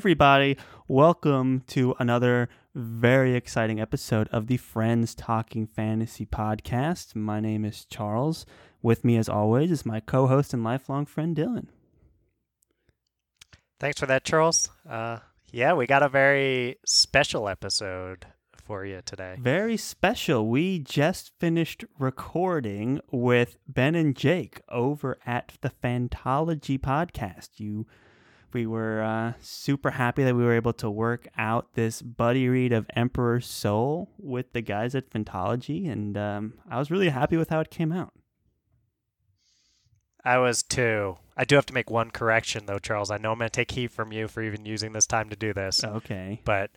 everybody. Welcome to another very exciting episode of the Friends Talking Fantasy podcast. My name is Charles. With me, as always, is my co host and lifelong friend, Dylan. Thanks for that, Charles. Uh, yeah, we got a very special episode for you today. Very special. We just finished recording with Ben and Jake over at the Fantology podcast. You we were uh, super happy that we were able to work out this buddy read of Emperor's Soul with the guys at Fantology, and um, I was really happy with how it came out. I was too. I do have to make one correction though, Charles. I know I'm going to take heat from you for even using this time to do this. Okay. But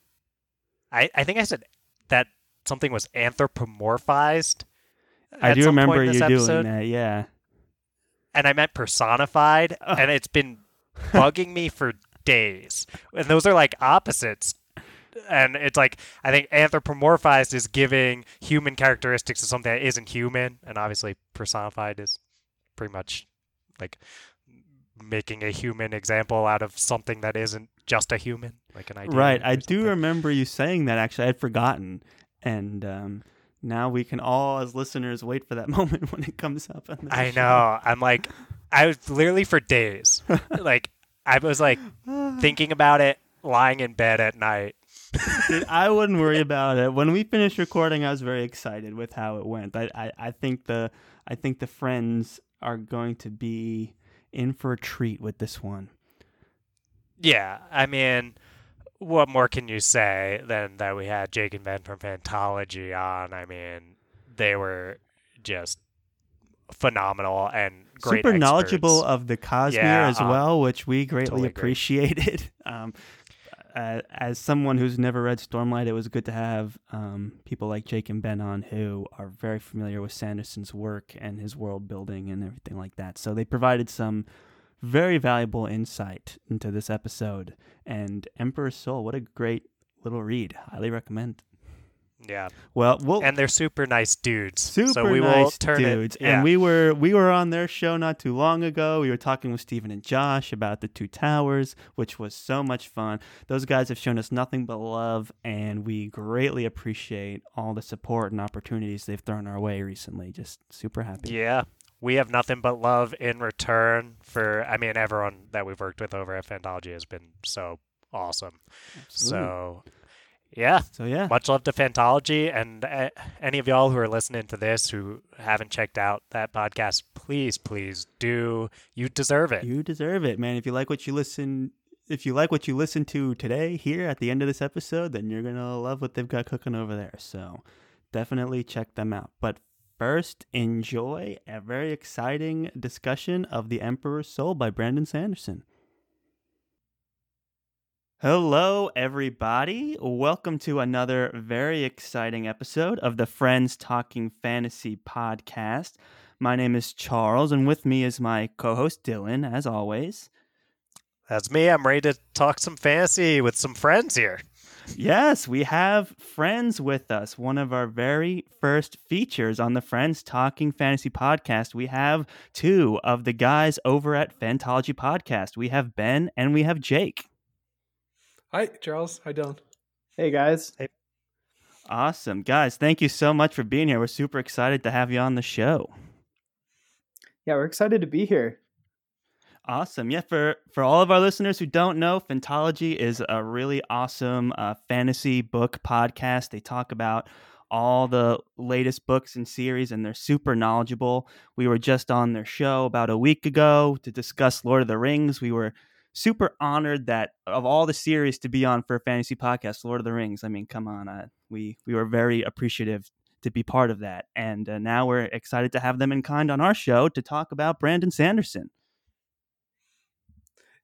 I, I think I said that something was anthropomorphized. I do remember you episode. doing that, yeah. And I meant personified, oh. and it's been bugging me for days. And those are like opposites. And it's like I think anthropomorphized is giving human characteristics to something that isn't human, and obviously personified is pretty much like making a human example out of something that isn't just a human, like an idea. Right. I do remember you saying that. Actually, I'd forgotten, and um, now we can all, as listeners, wait for that moment when it comes up. I show. know. I'm like, I was literally for days, like I was like thinking about it, lying in bed at night. Dude, I wouldn't worry about it. When we finished recording, I was very excited with how it went. I, I, I think the I think the friends are going to be in for a treat with this one. Yeah, I mean, what more can you say than that we had Jake and Ben from Fantology on? I mean, they were just phenomenal and super experts. knowledgeable of the Cosmere yeah, as um, well, which we greatly totally appreciated. um, uh, as someone who's never read Stormlight, it was good to have um, people like Jake and Ben on who are very familiar with Sanderson's work and his world building and everything like that. So they provided some very valuable insight into this episode. And Emperor's Soul, what a great little read. Highly recommend. Yeah. Well, we'll and they're super nice dudes. Super so we nice turn dudes. It, yeah. And we were we were on their show not too long ago. We were talking with Stephen and Josh about the Two Towers, which was so much fun. Those guys have shown us nothing but love, and we greatly appreciate all the support and opportunities they've thrown our way recently. Just super happy. Yeah. We have nothing but love in return for I mean everyone that we've worked with over at Fantology has been so awesome. Absolutely. So yeah. So yeah. Much love to Fantology, and uh, any of y'all who are listening to this who haven't checked out that podcast, please, please do. You deserve it. You deserve it, man. If you like what you listen, if you like what you listen to today here at the end of this episode, then you're gonna love what they've got cooking over there. So definitely check them out. But first, enjoy a very exciting discussion of The Emperor's Soul by Brandon Sanderson. Hello, everybody. Welcome to another very exciting episode of the Friends Talking Fantasy podcast. My name is Charles, and with me is my co host Dylan, as always. That's me. I'm ready to talk some fantasy with some friends here. Yes, we have friends with us. One of our very first features on the Friends Talking Fantasy podcast. We have two of the guys over at Fantology Podcast. We have Ben and we have Jake. Hi, Charles. Hi, Dylan. Hey, guys. Hey. Awesome. Guys, thank you so much for being here. We're super excited to have you on the show. Yeah, we're excited to be here. Awesome. Yeah, for for all of our listeners who don't know, Fantology is a really awesome uh, fantasy book podcast. They talk about all the latest books and series, and they're super knowledgeable. We were just on their show about a week ago to discuss Lord of the Rings. We were super honored that of all the series to be on for a fantasy podcast, Lord of the Rings. I mean, come on, uh, we we were very appreciative to be part of that, and uh, now we're excited to have them in kind on our show to talk about Brandon Sanderson.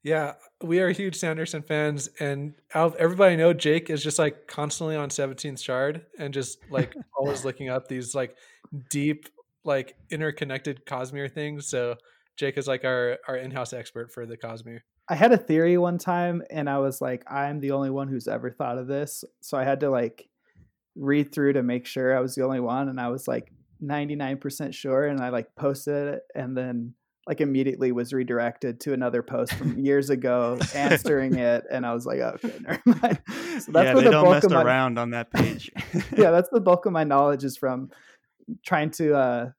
Yeah, we are huge Sanderson fans, and everybody know Jake is just like constantly on 17th Shard and just like always looking up these like deep, like interconnected Cosmere things. So Jake is like our our in-house expert for the Cosmere. I had a theory one time and I was like, I'm the only one who's ever thought of this. So I had to like read through to make sure I was the only one. And I was like 99% sure. And I like posted it. And then like immediately was redirected to another post from years ago answering it and i was like oh, okay never mind so that's yeah, where they the don't mess my, around on that page yeah that's the bulk of my knowledge is from trying to uh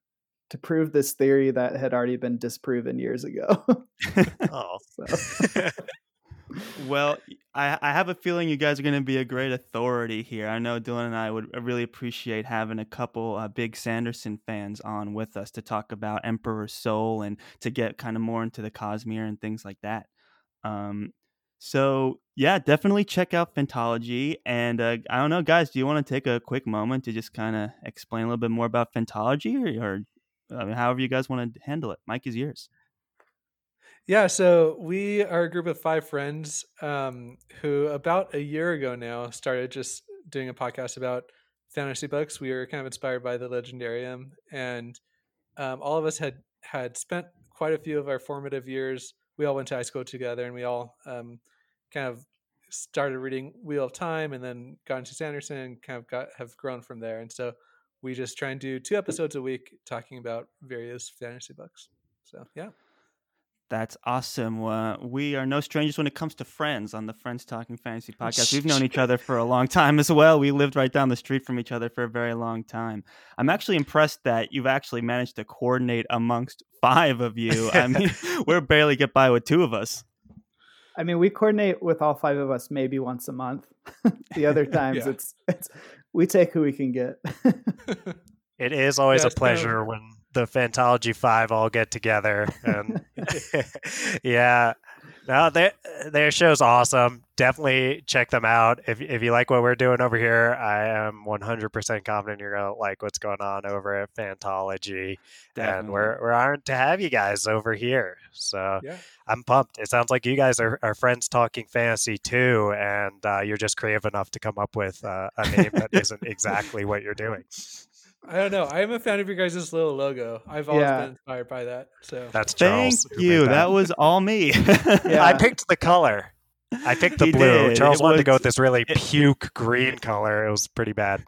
to prove this theory that had already been disproven years ago oh well, I, I have a feeling you guys are going to be a great authority here. I know Dylan and I would really appreciate having a couple uh, big Sanderson fans on with us to talk about Emperor's Soul and to get kind of more into the Cosmere and things like that. Um, so yeah, definitely check out Fantology. And uh, I don't know, guys, do you want to take a quick moment to just kind of explain a little bit more about Fantology, or, or I mean, however you guys want to handle it? Mike is yours. Yeah, so we are a group of five friends um, who, about a year ago now, started just doing a podcast about fantasy books. We were kind of inspired by the Legendarium, and um, all of us had had spent quite a few of our formative years. We all went to high school together, and we all um, kind of started reading Wheel of Time, and then got into Sanderson, and kind of got have grown from there. And so we just try and do two episodes a week talking about various fantasy books. So yeah. That's awesome. Uh, we are no strangers when it comes to friends on the Friends Talking Fantasy podcast. We've known each other for a long time as well. We lived right down the street from each other for a very long time. I'm actually impressed that you've actually managed to coordinate amongst five of you. I mean, we're barely get by with two of us. I mean, we coordinate with all five of us maybe once a month. the other times yeah. it's it's we take who we can get. it is always yeah, a pleasure when the Fantology Five all get together, and yeah, no, their their show's awesome. Definitely check them out if if you like what we're doing over here. I am 100% confident you're gonna like what's going on over at Fantology, Definitely. and we're we're honored to have you guys over here. So yeah. I'm pumped. It sounds like you guys are, are friends talking fantasy too, and uh, you're just creative enough to come up with uh, a name that isn't exactly what you're doing. I don't know. I am a fan of your guys' little logo. I've always yeah. been inspired by that. So that's Charles. Thank you. That. that. was all me. yeah. I picked the color. I picked the he blue. Did. Charles it wanted was, to go with this really it, puke green color. It was pretty bad.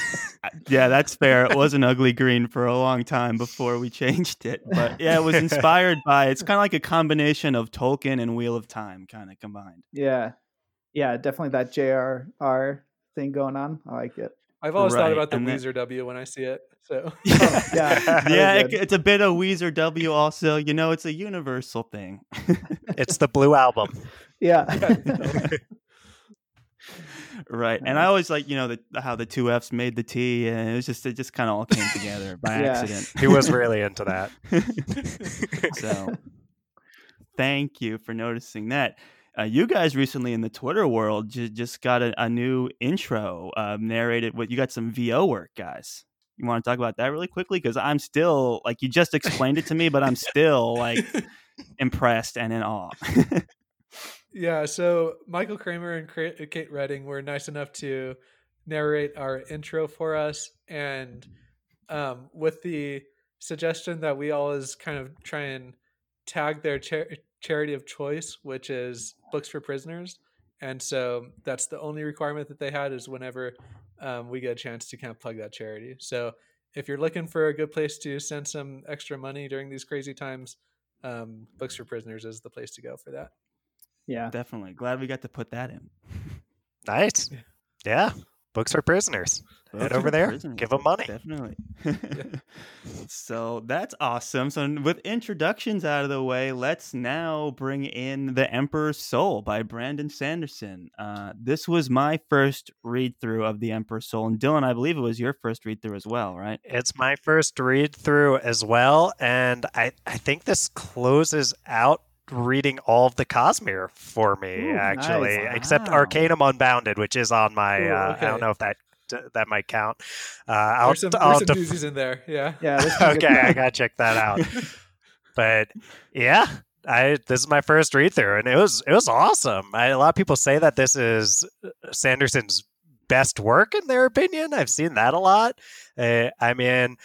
yeah, that's fair. It was an ugly green for a long time before we changed it. But yeah, it was inspired by it's kind of like a combination of Tolkien and Wheel of Time kind of combined. Yeah. Yeah, definitely that JRR thing going on. I like it. I've always right. thought about the and Weezer then... W when I see it. So yeah, yeah, yeah it, it's a bit of Weezer W. Also, you know, it's a universal thing. it's the Blue Album. Yeah. right, and I always like you know the, how the two Fs made the T, and it was just it just kind of all came together by yeah. accident. He was really into that. so, thank you for noticing that. Uh, you guys recently in the Twitter world j- just got a, a new intro uh, narrated. What you got some VO work, guys? You want to talk about that really quickly? Because I'm still like you just explained it to me, but I'm still like impressed and in awe. yeah. So Michael Kramer and Kate Reading were nice enough to narrate our intro for us, and um, with the suggestion that we always kind of try and tag their cha- charity of choice, which is books for prisoners. And so that's the only requirement that they had is whenever um, we get a chance to kind of plug that charity. So if you're looking for a good place to send some extra money during these crazy times, um, Books for Prisoners is the place to go for that. Yeah, definitely. Glad we got to put that in. Nice. Yeah. Books for prisoners. Books Head over there. Prisoners. Give them money. Definitely. so that's awesome. So with introductions out of the way, let's now bring in The Emperor's Soul by Brandon Sanderson. Uh, this was my first read through of The Emperor's Soul, and Dylan, I believe it was your first read through as well, right? It's my first read through as well, and I I think this closes out reading all of the Cosmere for me, Ooh, actually, nice. except. Arcanum Unbounded, which is on my. Ooh, uh, I don't know if that that might count. Uh, I'll, there's some, I'll there's some in there. Yeah. Yeah. okay, I gotta check that out. but yeah, I this is my first read through, and it was it was awesome. I, a lot of people say that this is Sanderson's best work in their opinion. I've seen that a lot. Uh, I mean,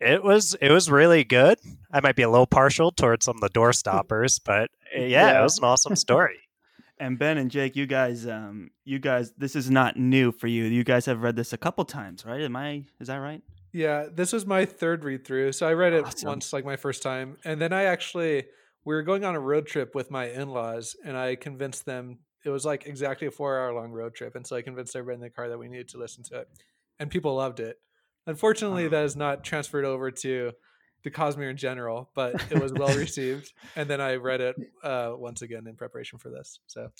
it was it was really good. I might be a little partial towards some of the door stoppers, but yeah, yeah. it was an awesome story. and Ben and Jake, you guys, um, you guys, this is not new for you. You guys have read this a couple times, right? Am I? Is that right? Yeah, this was my third read through. So I read it Awesome. once, like my first time, and then I actually we were going on a road trip with my in laws, and I convinced them. It was like exactly a four hour long road trip, and so I convinced everybody in the car that we needed to listen to it, and people loved it. Unfortunately, Wow. that is not transferred over to the Cosmere in general, but it was well received. And then I read it uh, once again in preparation for this. So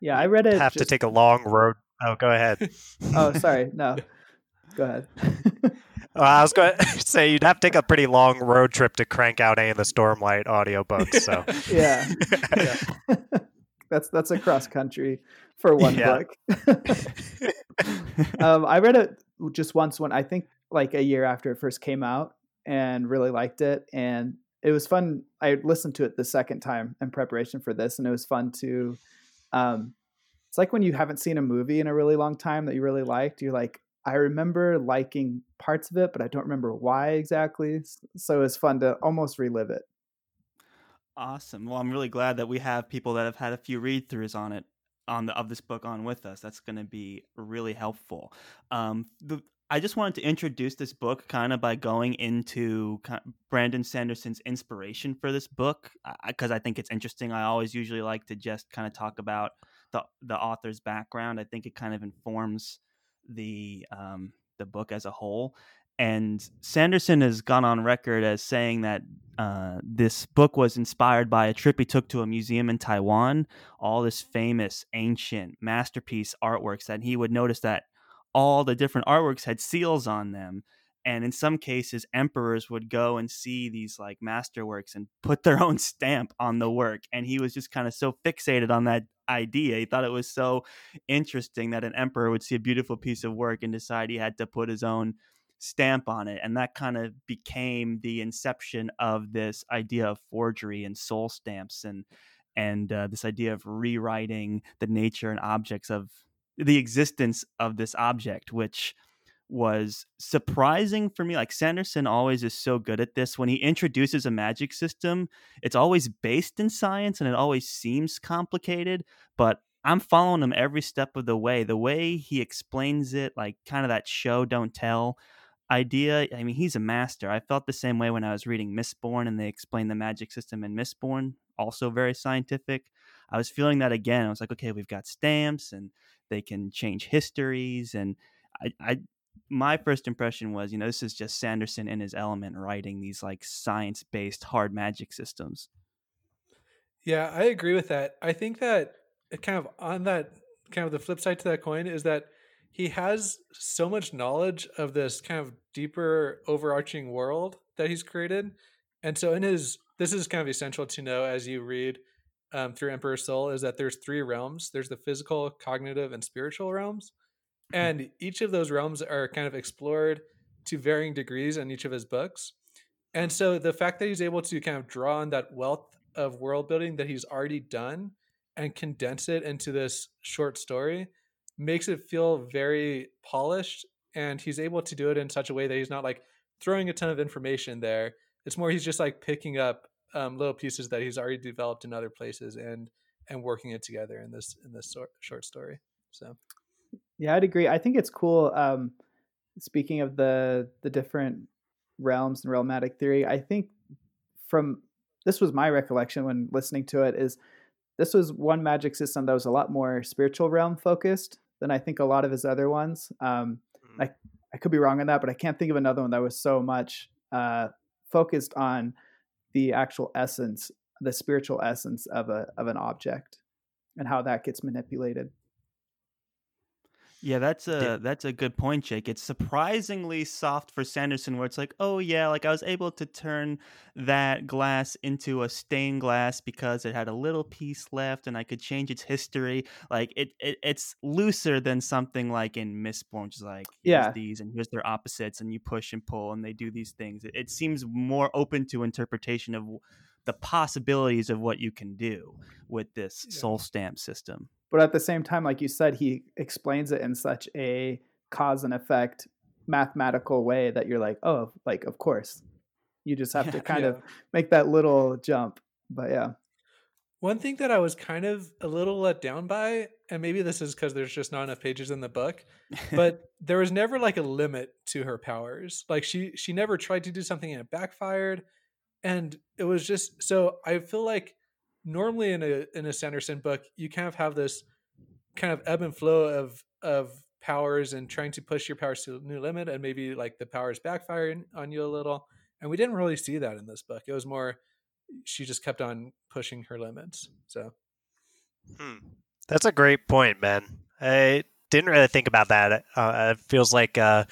Yeah, I read it. Have to take a long road. Oh, go ahead. Oh, sorry. No, go ahead. Well, I was going to say you'd have to take a pretty long road trip to crank out any of the Stormlight audiobooks. So yeah, yeah. that's that's a cross country for one Yeah. book. um, I read it just once when I think like a year after it first came out, and really liked it. And it was fun. I listened to it the second time in preparation for this, and it was fun to. Um, it's like when you haven't seen a movie in a really long time that you really liked. You're like, I remember liking parts of it, but I don't remember why exactly. So it was fun to almost relive it. Awesome. Well, I'm really glad that we have people that have had a few read throughs on it on the of this book on with us. That's going to be really helpful. Um, the, I just wanted to introduce this book kind of by going into ki- Brandon Sanderson's inspiration for this book because I think it's interesting. I always usually like to just kind of talk about the the author's background. I think it kind of informs the um, the book as a whole. And Sanderson has gone on record as saying that uh, this book was inspired by a trip he took to a museum in Taiwan. All this famous ancient masterpiece artworks that he would notice that all the different artworks had seals on them. And in some cases, emperors would go and see these like masterworks and put their own stamp on the work. And he was just kind of so fixated on that idea. He thought it was so interesting that an emperor would see a beautiful piece of work and decide he had to put his own stamp on it and that kind of became the inception of this idea of forgery and soul stamps and and uh, this idea of rewriting the nature and objects of the existence of this object which was surprising for me like sanderson always is so good at this when he introduces a magic system it's always based in science and it always seems complicated but i'm following him every step of the way the way he explains it like kind of that show don't tell idea. I mean, he's a master. I felt the same way when I was reading Mistborn and they explained the magic system in Mistborn, also very scientific. I was feeling that again. I was like, okay, we've got stamps and they can change histories. And I, I my first impression was, you know, this is just Sanderson in his element writing these like science based hard magic systems. Yeah, I agree with that. I think that it kind of on that kind of the flip side to that coin is that he has so much knowledge of this kind of deeper overarching world that he's created. And so in his this is kind of essential to know as you read um, through emperor Soul is that there's three realms. There's the physical, cognitive, and spiritual realms. And each of those realms are kind of explored to varying degrees in each of his books. And so the fact that he's able to kind of draw on that wealth of world building that he's already done and condense it into this short story makes it feel very polished and he's able to do it in such a way that he's not like throwing a ton of information there it's more he's just like picking up um, little pieces that he's already developed in other places and and working it together in this in this short, story so Yeah, I'd agree. I think it's cool. Um, speaking of the the different realms and realmatic theory, I think from this was my recollection when listening to it is this was one magic system that was a lot more spiritual realm focused than I think a lot of his other ones. Um, I I could be wrong on that, but I can't think of another one that was so much uh, focused on the actual essence, the spiritual essence of a of an object, and how that gets manipulated. Yeah, that's a that's a good point, Jake. It's surprisingly soft for Sanderson, where it's like, oh yeah, like I was able to turn that glass into a stained glass because it had a little piece left, and I could change its history. Like it, it it's looser than something like in Mistborn, which is like here's Yeah. these and here's their opposites, and you push and pull, and they do these things. It, it seems more open to interpretation of the possibilities of what you can do with this Yeah. soul stamp system. But at the same time like you said he explains it in such a cause and effect mathematical way that you're like oh like of course you just have to kind Yeah. of make that little jump but yeah One thing that I was kind of a little let down by, and maybe this is because there's just not enough pages in the book, but there was never like a limit to her powers. Like she she never tried to do something and it backfired, and it was just so. I feel like normally in a in a Sanderson book, you kind of have this kind of ebb and flow of of powers and trying to push your powers to a new limit, and maybe like the powers backfiring on you a little. And we didn't really see that in this book. It was more she just kept on pushing her limits. So hmm. that's a great point, Ben. I didn't really think about that. Uh, it feels like uh,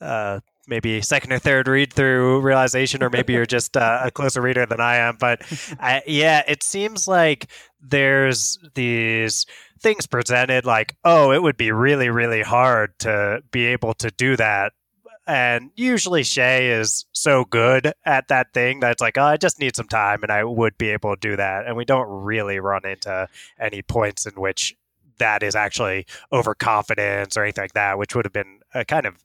uh, maybe second or third read through realization, or maybe you're just uh, a closer reader than I am. But I, yeah, it seems like there's these things presented like, oh, it would be really, really hard to be able to do that and usually Shay is so good at that thing that it's like, oh, I just need some time and I would be able to do that. And we don't really run into any points in which that is actually overconfidence or anything like that, which would have been a kind of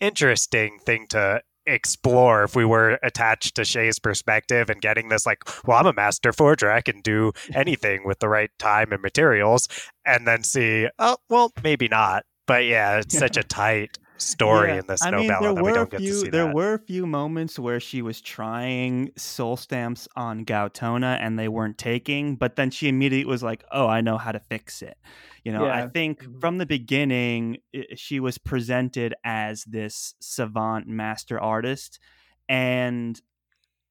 interesting thing to explore if we were attached to Shay's perspective and getting this like, well, I'm a master forger. I can do anything with the right time and materials. And then see, oh, well, maybe not. But yeah, it's such a tight story yeah. in this I mean, there that were we don't a few, get to see. There that. were a few moments where she was trying soul stamps on Gaotona and they weren't taking, but then she immediately was like, "Oh, I know how to fix it." You know, yeah. I think mm-hmm. from the beginning it, she was presented as this savant master artist and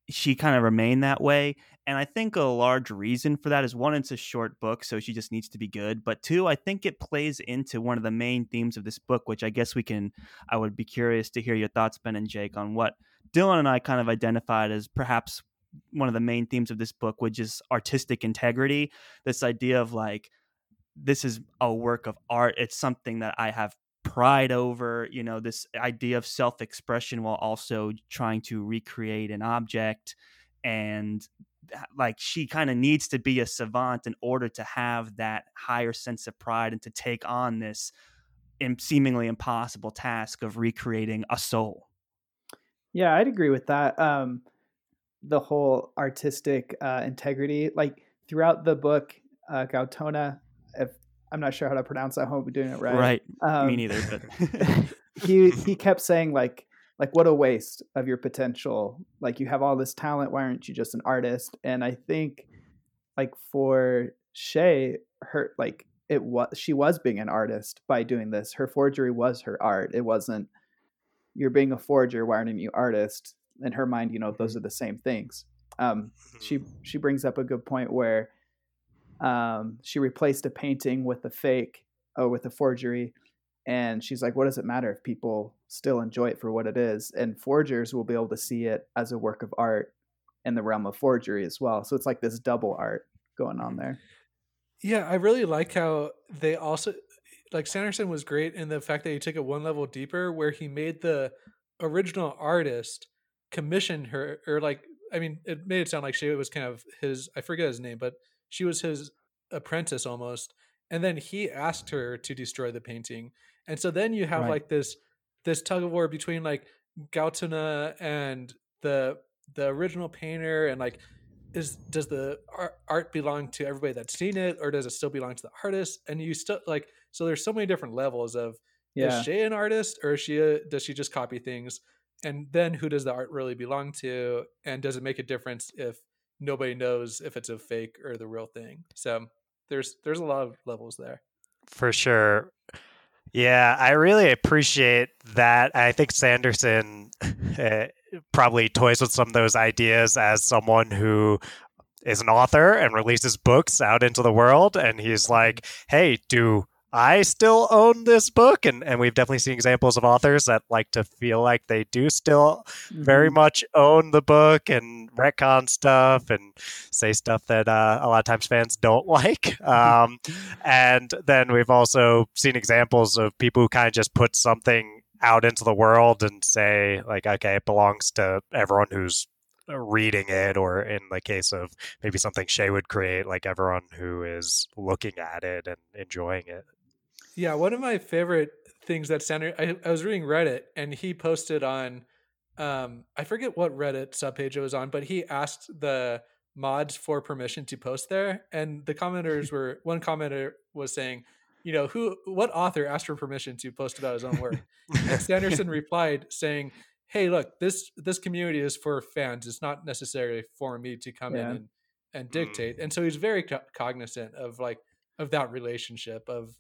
she kind of remained that way. And I think a large reason for that is one, it's a short book, so she just needs to be good. But two, I think it plays into one of the main themes of this book, which I guess we can, I would be curious to hear your thoughts, Ben and Jake, on what Dylan and I kind of identified as perhaps one of the main themes of this book, which is artistic integrity. This idea of like, this is a work of art. It's something that I have pride over, you know, this idea of self expression while also trying to recreate an object. And like she kind of needs to be a savant in order to have that higher sense of pride and to take on this seemingly impossible task of recreating a soul. Yeah, I'd agree with that. Um, the whole artistic uh, integrity, like throughout the book, uh, Gaotona, if I'm not sure how to pronounce that, I hope I'm doing it right. Right. Um, Me neither. But he he kept saying like like what a waste of your potential like you have all this talent why aren't you just an artist and i think like for Shae her like it was she was being an artist by doing this her forgery was her art it wasn't you're being a forger why aren't you artist in her mind you know those mm-hmm. are the same things um, she mm-hmm. she brings up a good point where um, she replaced a painting with a fake oh with a forgery and she's like what does it matter if people still enjoy it for what it is? And forgers will be able to see it as a work of art in the realm of forgery as well. So it's like this double art going on there. Yeah i really like how they also like sanderson was great in the fact that he took it one level deeper where he made the original artist commission her or like i mean it made it sound like she was kind of his i forget his name but she was his apprentice almost and then he asked her to destroy the painting and so then you have right. like this this tug of war between like Gaotona and the the original painter and like is does the art, art belong to everybody that's seen it or does it still belong to the artist and you still like so there's so many different levels of yeah. is she an artist or is she a, does she just copy things and then who does the art really belong to and does it make a difference if nobody knows if it's a fake or the real thing so there's there's a lot of levels there for sure yeah, I really appreciate that. I think Sanderson uh, probably toys with some of those ideas as someone who is an author and releases books out into the world. And he's like, hey, do I still own this book, and and we've definitely seen examples of authors that like to feel like they do still mm-hmm. very much own the book and retcon stuff and say stuff that uh, a lot of times fans don't like. Um, and then we've also seen examples of people who kind of just put something out into the world and say like, okay, it belongs to everyone who's reading it or in the case of maybe something Shay would create like everyone who is looking at it and enjoying it yeah, one of my favorite things that Sander I, I was reading Reddit and he posted on um I forget what Reddit subpage it was on, but he asked the mods for permission to post there, and the commenters were one commenter was saying, you know, who what author asked for permission to post about his own work? and Sanderson replied saying, "Hey, look, this this community is for fans. It's not necessarily for me to come Yeah. in and and dictate." And so he's very co- cognizant of like of that relationship of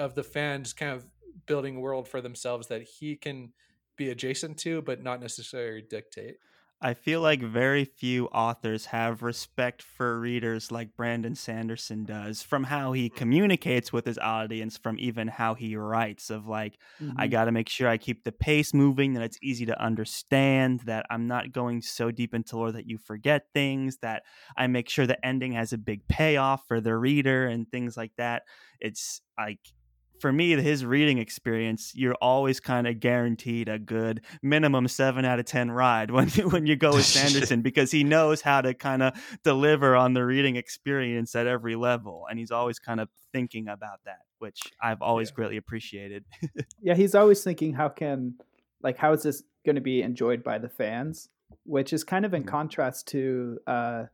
of the fans kind of building a world for themselves that he can be adjacent to, but not necessarily dictate. I feel like very few authors have respect for readers like Brandon Sanderson does from how he communicates with his audience, from even how he writes, of like, I Mhm. got to make sure I keep the pace moving, that it's easy to understand, that I'm not going so deep into lore that you forget things, that I make sure the ending has a big payoff for the reader and things like that. It's like, for me, his reading experience, you're always kind of guaranteed a good minimum seven out of ten ride when you, when you go with Sanderson because he knows how to kind of deliver on the reading experience at every level, and he's always kind of thinking about that, which I've always Yeah. greatly appreciated. yeah he's always thinking how can like how is this going to be enjoyed by the fans which is kind of in Mhm. contrast to uh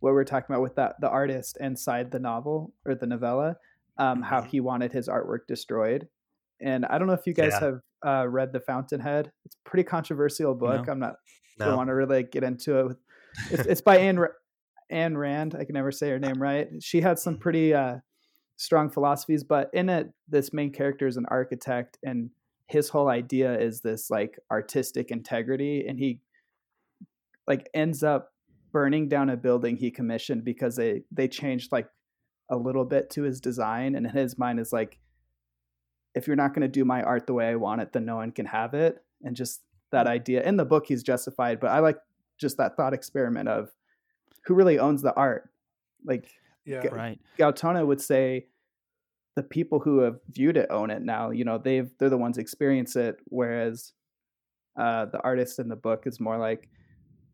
what we we're talking about with that the artist inside the novel or the novella um how Mhm. he wanted his artwork destroyed and i don't know if you guys Yeah. have uh read the fountainhead it's a pretty controversial book No. i'm not don't No. want to really get into it with it's, it's by Anne, Anne Rand. I can never say her name right. She had some pretty uh, strong philosophies, but in it, this main character is an architect, and his whole idea is this like artistic integrity, and he like ends up burning down a building he commissioned because they they changed like a little bit to his design, and in his mind is like, if you're not going to do my art the way I want it, then no one can have it, and just that idea. In the book, he's justified, but I like just that thought experiment of who really owns the art. Like Yeah. Get- right. Gaotona would say, the people who have viewed it own it now. You know, they've they're the ones experience it, whereas uh, the artist in the book is more like,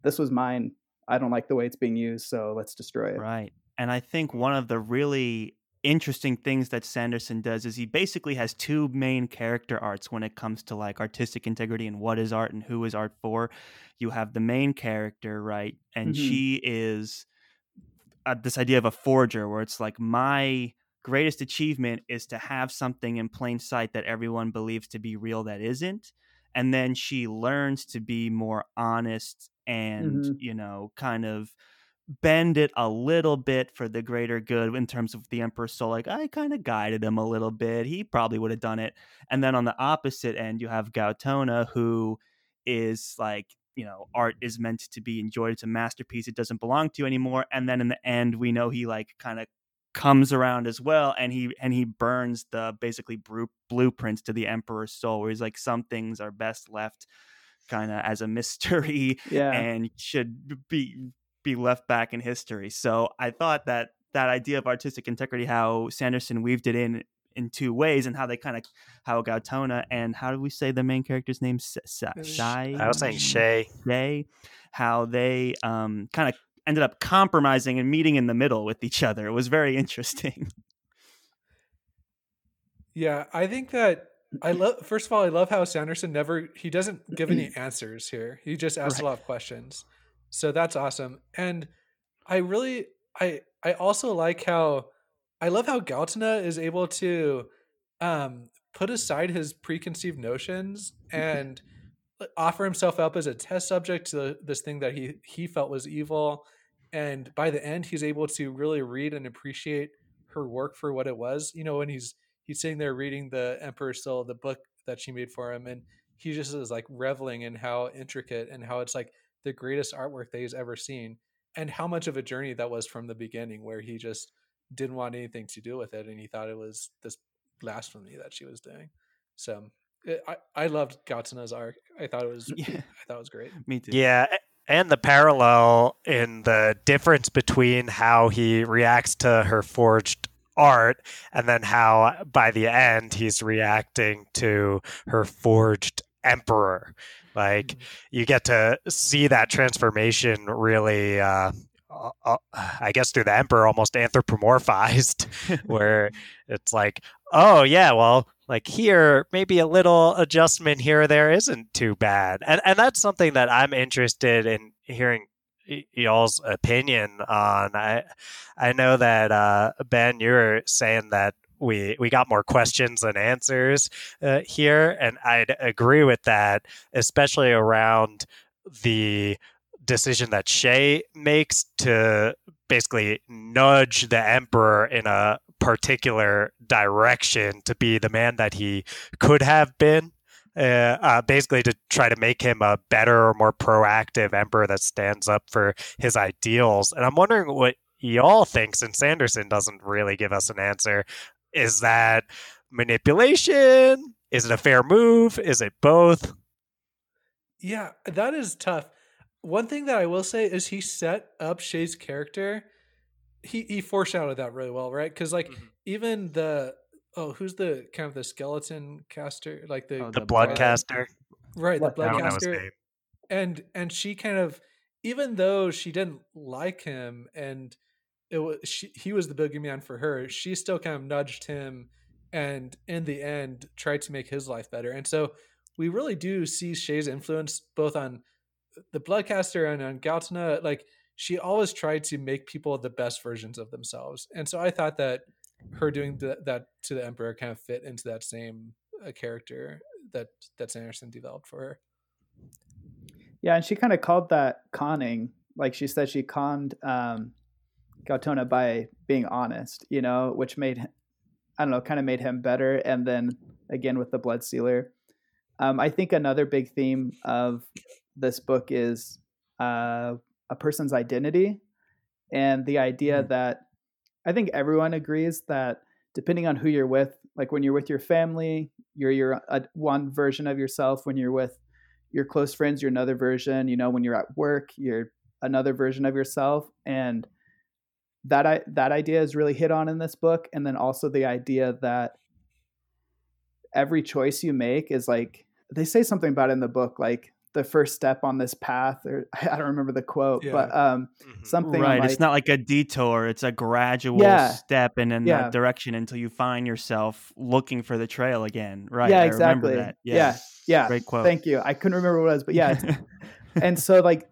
this was mine. I don't like the way it's being used, so let's destroy it. Right. And I think one of the really interesting things that Sanderson does is he basically has two main character arts when it comes to like artistic integrity and what is art and who is art for. You have the main character, right? And Mhm. she is uh, this idea of a forger where it's like my greatest achievement is to have something in plain sight that everyone believes to be real that isn't and then she learns to be more honest and Mhm. you know kind of bend it a little bit for the greater good in terms of the emperor's soul like i kind of guided him a little bit he probably would have done it and then on the opposite end you have Gaotona who is like you know art is meant to be enjoyed it's a masterpiece it doesn't belong to you anymore and then in the end we know he like kind of comes around as well and he and he burns the basically bru- blueprints to the emperor's soul where he's like some things are best left kind of as a mystery Yeah. and should be be left back in history so i thought that that idea of artistic integrity how sanderson weaved it in in two ways and how they kind of how Gaotona and how do we say the main character's name S- S- Shai? I was saying Shay. Shay, how they um kind of ended up compromising and meeting in the middle with each other it was very interesting Yeah, I think that I love. First of all, I love how Sanderson never he doesn't give any answers here. He just asks a lot of questions, so that's awesome. And I really, I I also like how I love how Gaotona is able to um, put aside his preconceived notions and offer himself up as a test subject to this thing that he he felt was evil. And by the end, he's able to really read and appreciate her work for what it was. You know, when he's he's sitting there reading the Emperor's Soul, the book that she made for him, and he just is like reveling in how intricate and how it's like the greatest artwork that he's ever seen, and how much of a journey that was from the beginning, where he just didn't want anything to do with it, and he thought it was this blasphemy that she was doing. So it, I I loved Gaotona's art. I thought it was Yeah. I thought it was great. me too Yeah, and the parallel in the difference between how he reacts to her forged art and then how by the end he's reacting to her forged emperor. Like you get to see that transformation really uh uh, I guess through the emperor almost anthropomorphized where it's like oh yeah well like here maybe a little adjustment here or there isn't too bad and and that's something that i'm interested in hearing y'all's opinion on. I I know that uh, Ben, you're saying that we we got more questions than answers uh, here, and I'd agree with that, especially around the decision that Shay makes to basically nudge the emperor in a particular direction to be the man that he could have been. Uh, uh, basically, to try to make him a better or more proactive emperor that stands up for his ideals. And I'm wondering what y'all think, since Sanderson doesn't really give us an answer. Is that manipulation? Is it a fair move? Is it both? Yeah, that is tough. One thing that I will say is he set up Shay's character. He he foreshadowed that really well, right? Because like Mhm. even the oh, who's the kind of the skeleton caster, like the, Oh, The The blood blood- caster? right, the blood I don't know his bloodcaster, and and she kind of even though she didn't like him and it was she, he was the boogeyman for her. She still kind of nudged him and in the end tried to make his life better. And so we really do see shay's influence both on the bloodcaster and on galtana like she always tried to make people the best versions of themselves. And so i thought that her doing th- that to the emperor kind of fit into that same uh, character that that sanderson developed for her. Yeah, and she kind of called that conning. Like she said, she conned um, Gaotona by being honest, you know, which made I don't know, kind of made him better. And then again with the blood sealer, um, I think another big theme of this book is uh, a person's identity and the idea Mhm. that I think everyone agrees that depending on who you're with, like when you're with your family, you're your uh, one version of yourself. When you're with your close friends, you're another version. You know, when you're at work, you're another version of yourself. And that I, that idea is really hit on in this book. And then also the idea that every choice you make is like they say something about it in the book, like the first step on this path, or I don't remember the quote, Yeah. but um, Mhm. something right. like it's not like a detour. It's a gradual Yeah. step in, in Yeah. that direction until you find yourself looking for the trail again. Right. yeah, I exactly. remember that. yeah, Yeah. yeah. Great quote. Thank you. I couldn't remember what it was, but yeah, and so like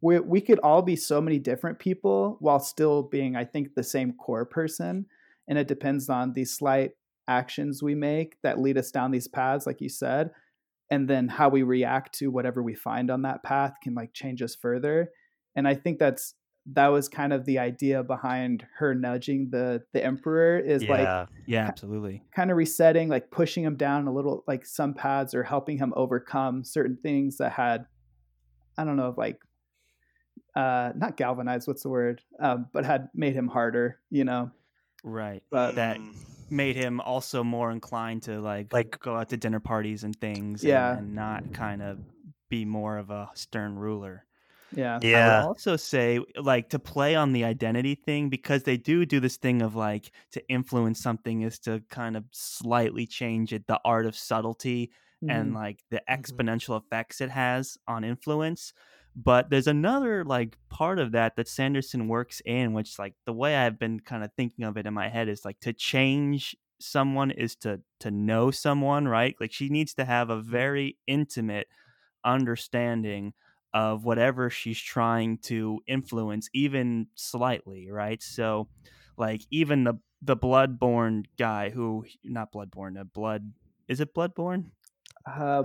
we we could all be so many different people while still being i think the same core person and it depends on the slight actions we make that lead us down these paths like you said and then how we react to whatever we find on that path can like change us further and i think that's that was kind of the idea behind her nudging the the emperor is like yeah. yeah, absolutely. kind of resetting, like pushing him down a little, like some paths, or helping him overcome certain things that had, I don't know, like, uh, not galvanized, what's the word, um, but had made him harder, you know. Right. But that Mm. made him also more inclined to like Like- go out to dinner parties and things. Yeah. And, and not kind of be more of a stern ruler. yeah, Yeah. I would Yeah. also say like to play on the identity thing because they do do this thing of like to influence something is to kind of slightly change it the art of subtlety and Mhm. like the exponential effects it has on influence but there's another like part of that that Sanderson works in which like the way I've been kind of thinking of it in my head is like to change someone is to to know someone right? Like she needs to have a mm-hmm. very intimate understanding of whatever she's trying to influence even slightly right? So like even the the bloodborne guy who not bloodborne a blood is it bloodborne uh,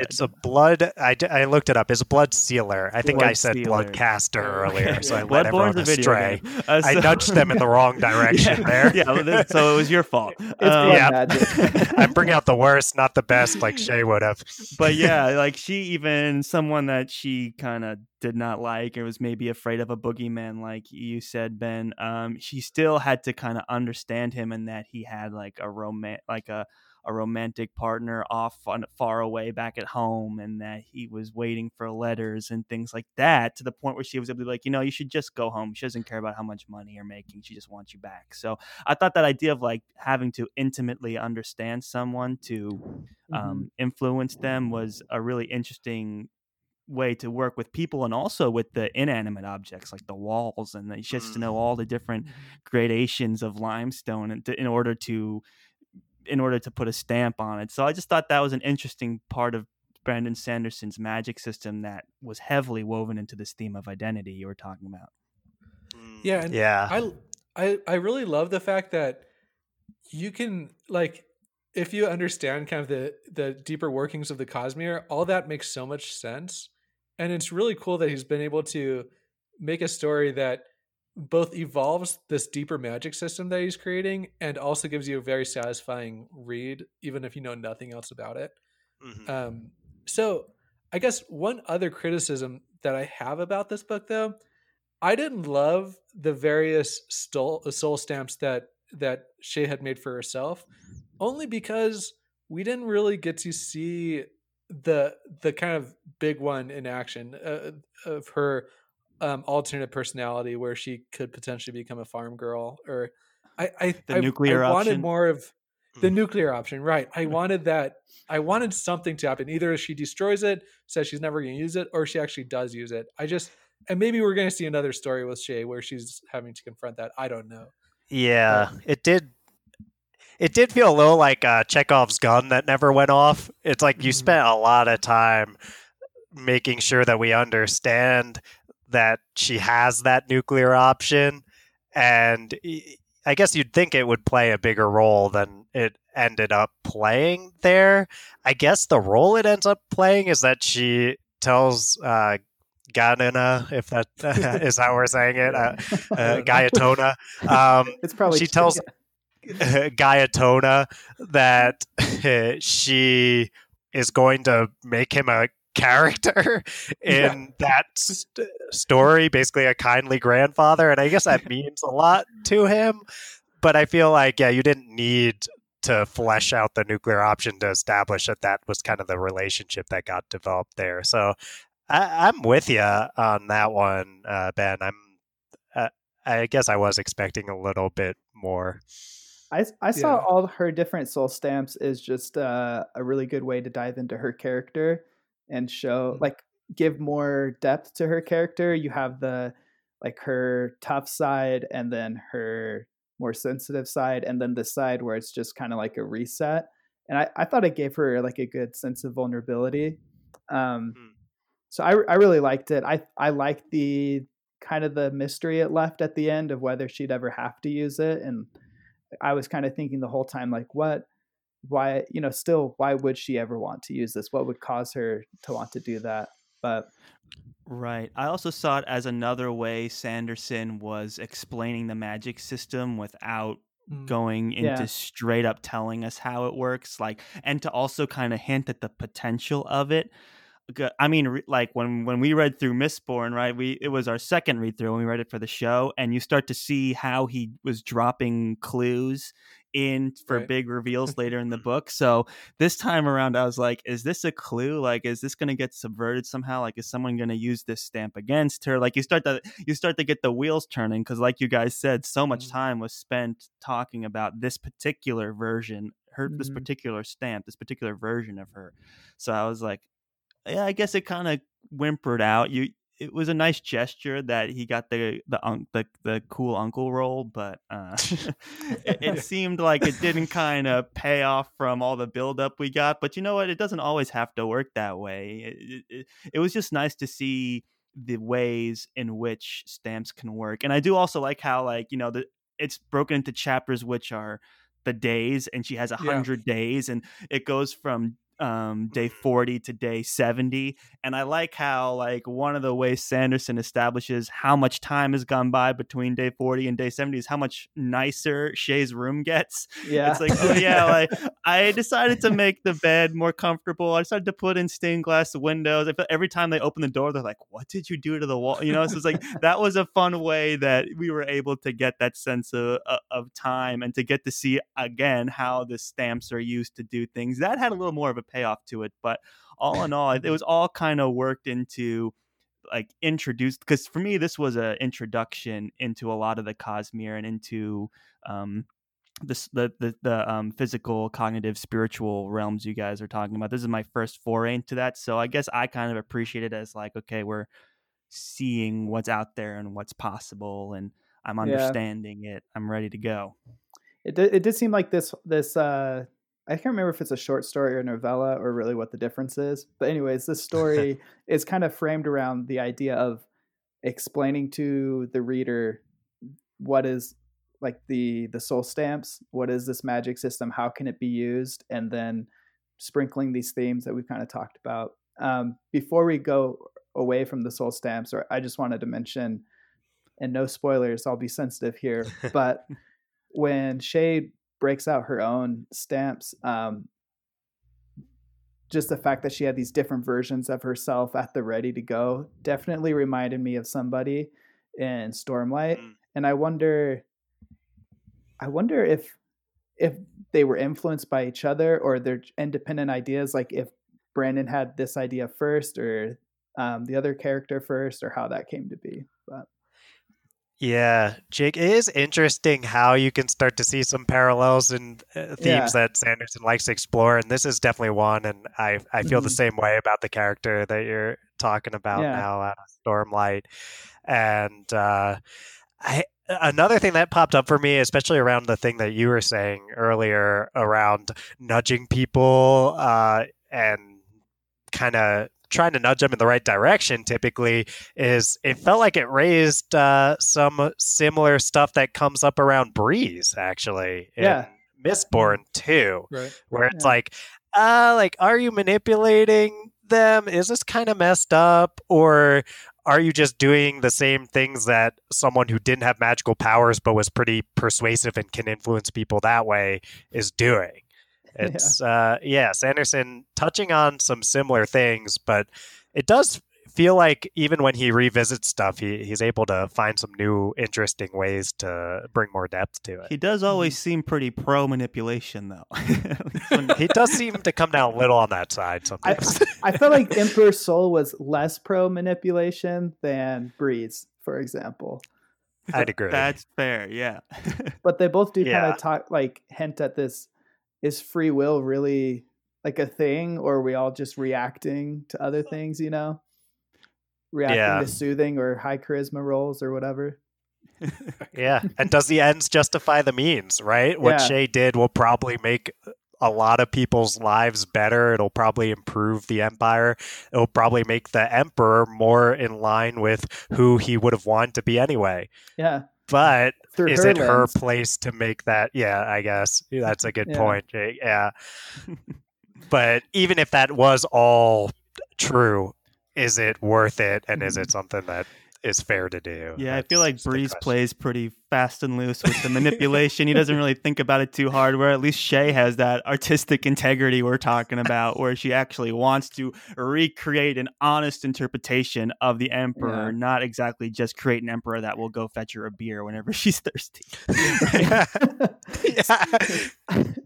It's a blood. I, I looked it up. It's a blood sealer. I think I said sealer. bloodcaster earlier, so I Yeah. led everyone Bloodborne's a astray. game. Uh, I nudged them in the wrong direction yeah, there. Yeah, so it was your fault. it's Um, yeah. magic. I'm bringing out the worst, not the best, like Shay would have. but yeah, like she even someone that she kind of did not like or was maybe afraid of a boogeyman, like you said, Ben. Um, she still had to kind of understand him and that he had like a romance, like a a romantic partner off on far away back at home and that he was waiting for letters and things like that to the point where she was able to be like you know you should just go home. She doesn't care about how much money you're making. She just wants you back. So i thought that idea of like having to intimately understand someone to Mm-hmm. um, influence them was a really interesting way to work with people and also with the inanimate objects like the walls and then just to know all the different gradations of limestone in order to in order to put a stamp on it so i just thought that was an interesting part of Brandon Sanderson's magic system that was heavily woven into this theme of identity you were talking about. Mm, Yeah, and yeah. I I I really love the fact that you can like if you understand kind of the the deeper workings of the Cosmere, all that makes so much sense. And it's really cool that he's been able to make a story that both evolves this deeper magic system that he's creating and also gives you a very satisfying read, even if you know nothing else about it. Mhm. Um, so I guess one other criticism that I have about this book, though, I didn't love the various soul, soul stamps that that Shay had made for herself, only because we didn't really get to see the the kind of big one in action uh, of her um, alternate personality, where she could potentially become a farm girl, or I I, The I, nuclear I wanted option? more of the Mm. nuclear option, right? I wanted that. I wanted something to happen. Either she destroys it, says she's never going to use it, or she actually does use it. I just and maybe we're going to see another story with Shay where she's having to confront that. I don't know. Yeah, it did. It did feel a little like uh, Chekhov's gun that never went off. It's like you Mhm. spent a lot of time making sure that we understand that she has that nuclear option, and I guess you'd think it would play a bigger role than it ended up playing there. I guess the role it ends up playing is that she tells uh, Ganina, if that is how we're saying it, uh, uh, Gaiatona. Um, it's probably she tells Gaiatona that she is going to make him a character in that st- story, basically a kindly grandfather. And I guess that means a lot to him. But I feel like, yeah, you didn't need to flesh out the nuclear option to establish that that was kind of the relationship that got developed there. So I, I'm with you on that one, uh, Ben. I'm. Uh, I guess I was expecting a little bit more. I, I saw Yeah. all her different soul stamps is just uh, a really good way to dive into her character and show Mhm. like give more depth to her character. You have the like her tough side and then her more sensitive side and then the side where it's just kind of like a reset. And I, I thought it gave her like a good sense of vulnerability. Um, Hmm. so I, I really liked it. I I liked the kind of the mystery it left at the end of whether she'd ever have to use it and I was kind of thinking the whole time, like, what, why, you know, still, why would she ever want to use this? What would cause her to want to do that? But Right. I also saw it as another way Sanderson was explaining the magic system without Mm. going into Yeah. straight up telling us how it works like and to also kind of hint at the potential of it I mean like when when we read through mistborn right we it was our second read through when we read it for the show and you start to see how he was dropping clues in for Right. big reveals later in the book so this time around i was like is this a clue like is this going to get subverted somehow like is someone going to use this stamp against her like you start to you start to get the wheels turning because like you guys said so much Mhm. time was spent talking about this particular version her this Mhm. particular stamp this particular version of her so i was like yeah i guess it kind of whimpered out you it was a nice gesture that he got the the un- the, the cool uncle role but uh it, it seemed like it didn't kind of pay off from all the buildup we got but you know what? It doesn't always have to work that way. It, it, it was just nice to see the ways in which stamps can work and i do also like how like you know the it's broken into chapters which are the days and she has a Yeah. hundred days and it goes from um day 40 to day 70 and i like how like one of the ways sanderson establishes how much time has gone by between day 40 and day 70 is how much nicer shay's room gets. Yeah, it's like oh yeah like i decided to make the bed more comfortable. I decided to put in stained glass windows. I feel every time they open the door they're like what did you do to the wall? You know so it's like that was a fun way that we were able to get that sense of, of- of time and to get to see again how the stamps are used to do things. That had a little more of a payoff to it but all in all it was all kind of worked into like introduced because for me this was an introduction into a lot of the cosmere and into um this the the, the um physical cognitive spiritual realms you guys are talking about. This is my first foray into that so i guess i kind of appreciate it as like okay we're seeing what's out there and what's possible and i'm Yeah. understanding it. I'm ready to go. It did, it did seem like this this uh I can't remember if it's a short story or novella or really what the difference is. But anyways, this story is kind of framed around the idea of explaining to the reader what is like the the soul stamps, what is this magic system, how can it be used, and then sprinkling these themes that we've kind of talked about. Um, before we go away from the soul stamps, or I just wanted to mention, and no spoilers, I'll be sensitive here, but when Shay breaks out her own stamps, um, just the fact that she had these different versions of herself at the ready to go definitely reminded me of somebody in Stormlight. Mm. And I wonder I wonder if if they were influenced by each other or their independent ideas, like if Brandon had this idea first or um, the other character first or how that came to be. Yeah, Jake, it is interesting how you can start to see some parallels and uh, themes yeah. that Sanderson likes to explore, and this is definitely one. And I I feel mm-hmm. the same way about the character that you're talking about yeah. now of Stormlight, and uh, I another thing that popped up for me, especially around the thing that you were saying earlier around nudging people uh, and kind of trying to nudge them in the right direction typically is it felt like it raised uh, some similar stuff that comes up around breeze actually. Yeah. Mistborn too right. where it's yeah. like uh like are you manipulating them? Is this kind of messed up? Or are you just doing the same things that someone who didn't have magical powers but was pretty persuasive and can influence people that way is doing it's yeah. uh yeah, Sanderson touching on some similar things, but it does feel like even when he revisits stuff, he, he's able to find some new interesting ways to bring more depth to it. He does always mm-hmm. seem pretty pro manipulation, though. he does seem to come down a little on that side sometimes. I, I feel like Emperor Soul was less pro manipulation than Breeze, for example. I'd agree. That's fair, yeah. but they both do yeah. kind of talk like hint at this is free will really like a thing or are we all just reacting to other things you know? Reacting yeah. to soothing or high charisma roles or whatever. Yeah and does the ends justify the means right? What yeah. shay did will probably make a lot of people's lives better. It'll probably improve the empire. It'll probably make the emperor more in line with who he would have wanted to be anyway. Yeah but Through is it lens. her place to make that? Yeah, I guess that's a good yeah. point. Yeah. but even if that was all true, is it worth it? And is it mm-hmm. something that is fair to do. Yeah, That's I feel like Breeze plays pretty fast and loose with the manipulation. he doesn't really think about it too hard. Where at least Shay has that artistic integrity we're talking about, where she actually wants to recreate an honest interpretation of the Emperor, yeah. not exactly just create an Emperor that will go fetch her a beer whenever she's thirsty. yeah.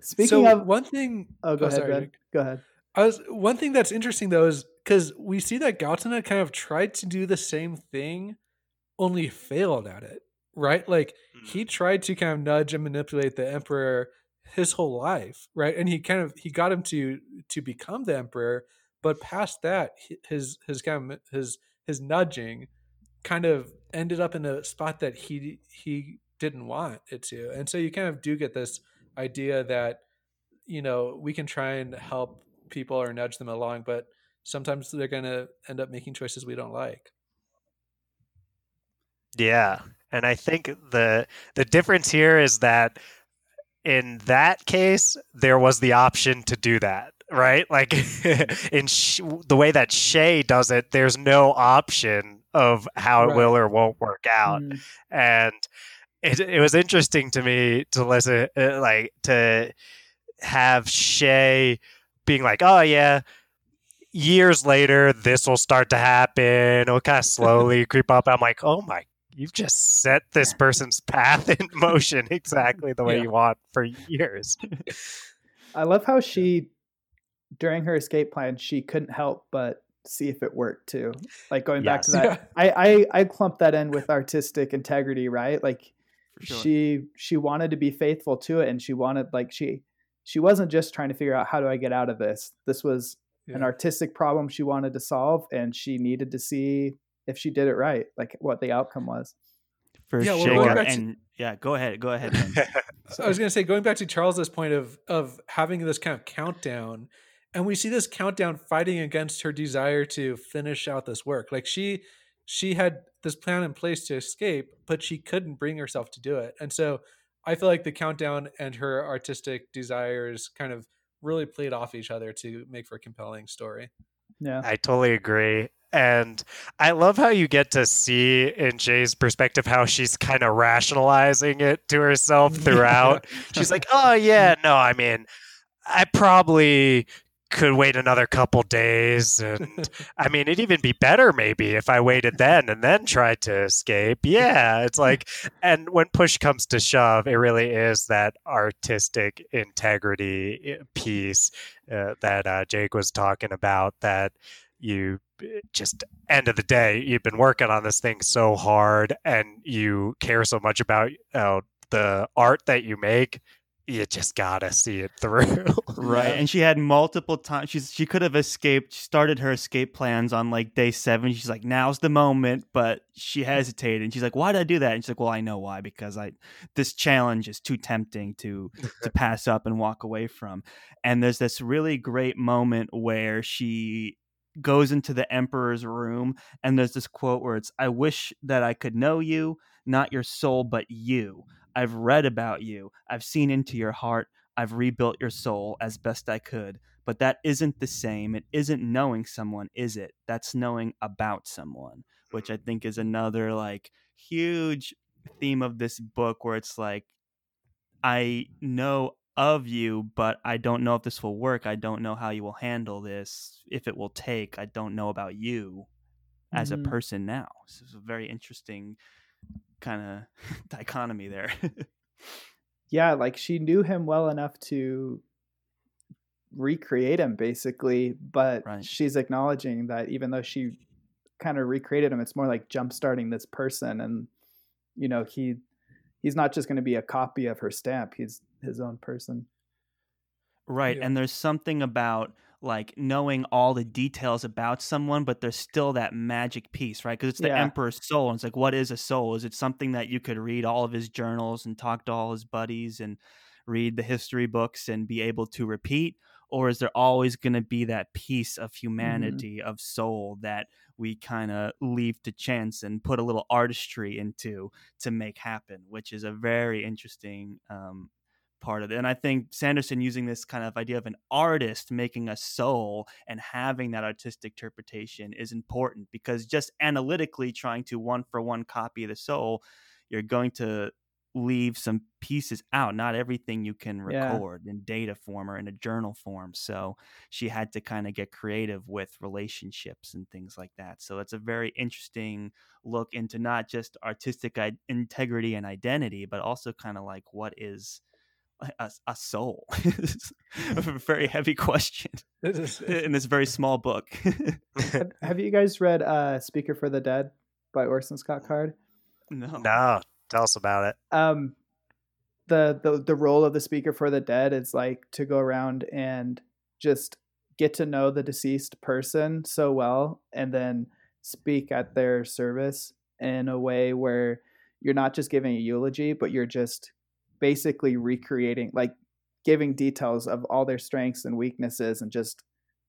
Speaking so of one thing, oh, go oh, ahead, sorry. Go ahead. I was one thing that's interesting though is because we see that Gaotona kind of tried to do the same thing, only failed at it. Right? Like mm. he tried to kind of nudge and manipulate the emperor his whole life, right? And he kind of he got him to to become the emperor, but past that, his his kind of his his nudging kind of ended up in a spot that he he didn't want it to, and so you kind of do get this idea that you know we can try and help people or nudge them along, but sometimes they're going to end up making choices we don't like. Yeah, and I think the the difference here is that in that case there was the option to do that, right? Like in sh- the way that Shay does it, there's no option of how right. it will or won't work out, mm. and it, it was interesting to me to listen, uh, like to have Shay being like, "Oh yeah, years later, this will start to happen. It'll kind of slowly creep up. I'm like, oh my, you've just set this person's path in motion exactly the way yeah. you want for years. I love how she, during her escape plan, she couldn't help but see if it worked too. Like going yes. back to that. I, I I clump that in with artistic integrity, right? Like sure. she she wanted to be faithful to it, and she wanted like she she wasn't just trying to figure out how do I get out of this. This was yeah. an artistic problem she wanted to solve, and she needed to see if she did it right, like what the outcome was. For yeah, sure. and to... yeah, go ahead, go ahead. I was going to say, going back to Charles's point of of having this kind of countdown, and we see this countdown fighting against her desire to finish out this work. Like she she had this plan in place to escape, but she couldn't bring herself to do it. And so I feel like the countdown and her artistic desires kind of really played off each other to make for a compelling story. Yeah. I totally agree. And I love how you get to see in Jay's perspective how she's kind of rationalizing it to herself throughout. she's like, oh, yeah, no, I mean, I probably could wait another couple days and i mean it'd even be better maybe if i waited then and then tried to escape. Yeah it's like and when push comes to shove it really is that artistic integrity eh, piece uh, that uh, jake was talking about that you eh, just end of the day you've been working on this thing so hard and you care so much about uh, the art that you make you just gotta see it through. right. And she had multiple times. She's she could have escaped. She started her escape plans on like day seven. She's like, now's the moment, but she hesitated. And she's like, why did I do that? And she's like, well, I know why because I this challenge is too tempting to to pass up and walk away from. And there's this really great moment where she goes into the emperor's room and there's this quote where it's i wish that i could know you not your soul but you I've read about you. I've seen into your heart. I've rebuilt your soul as best I could. But that isn't the same. It isn't knowing someone, is it? That's knowing about someone, which I think is another like huge theme of this book where it's like, I know of you, but I don't know if this will work. I don't know how you will handle this, if it will take. I don't know about you as mm-hmm. a person now. So it's a very interesting kind of dichotomy there. yeah, like she knew him well enough to recreate him basically, but right. she's acknowledging that even though she kind of recreated him, it's more like jump starting this person and you know, he he's not just going to be a copy of her stamp, he's his own person. Right. Yeah. And there's something about like knowing all the details about someone, but there's still that magic piece, right? Because it's the yeah. emperor's soul. And it's like, what is a soul? Is it something that you could read all of his journals and talk to all his buddies and read the history books and be able to repeat? Or is there always going to be that piece of mm-hmm. humanity, mm-hmm. of soul that we kind of leave to chance and put a little artistry into to make happen, which is a very interesting um, part of it. And I think Sanderson using this kind of idea of an artist making a soul and having that artistic interpretation is important because just analytically trying to one for one copy the soul, you're going to leave some pieces out not everything you can record yeah. in data form or in a journal form so she had to kind of get creative with relationships and things like that so it's a very interesting look into not just artistic integrity and identity but also kind of like what is a, a soul? Is a very heavy question in this very small book. have, have, you guys read uh, "Speaker for the Dead" by Orson Scott Card? No. No. Tell us about it. Um, the the the role of the speaker for the dead is like to go around and just get to know the deceased person so well, and then speak at their service in a way where you're not just giving a eulogy, but you're just basically recreating like giving details of all their strengths and weaknesses and just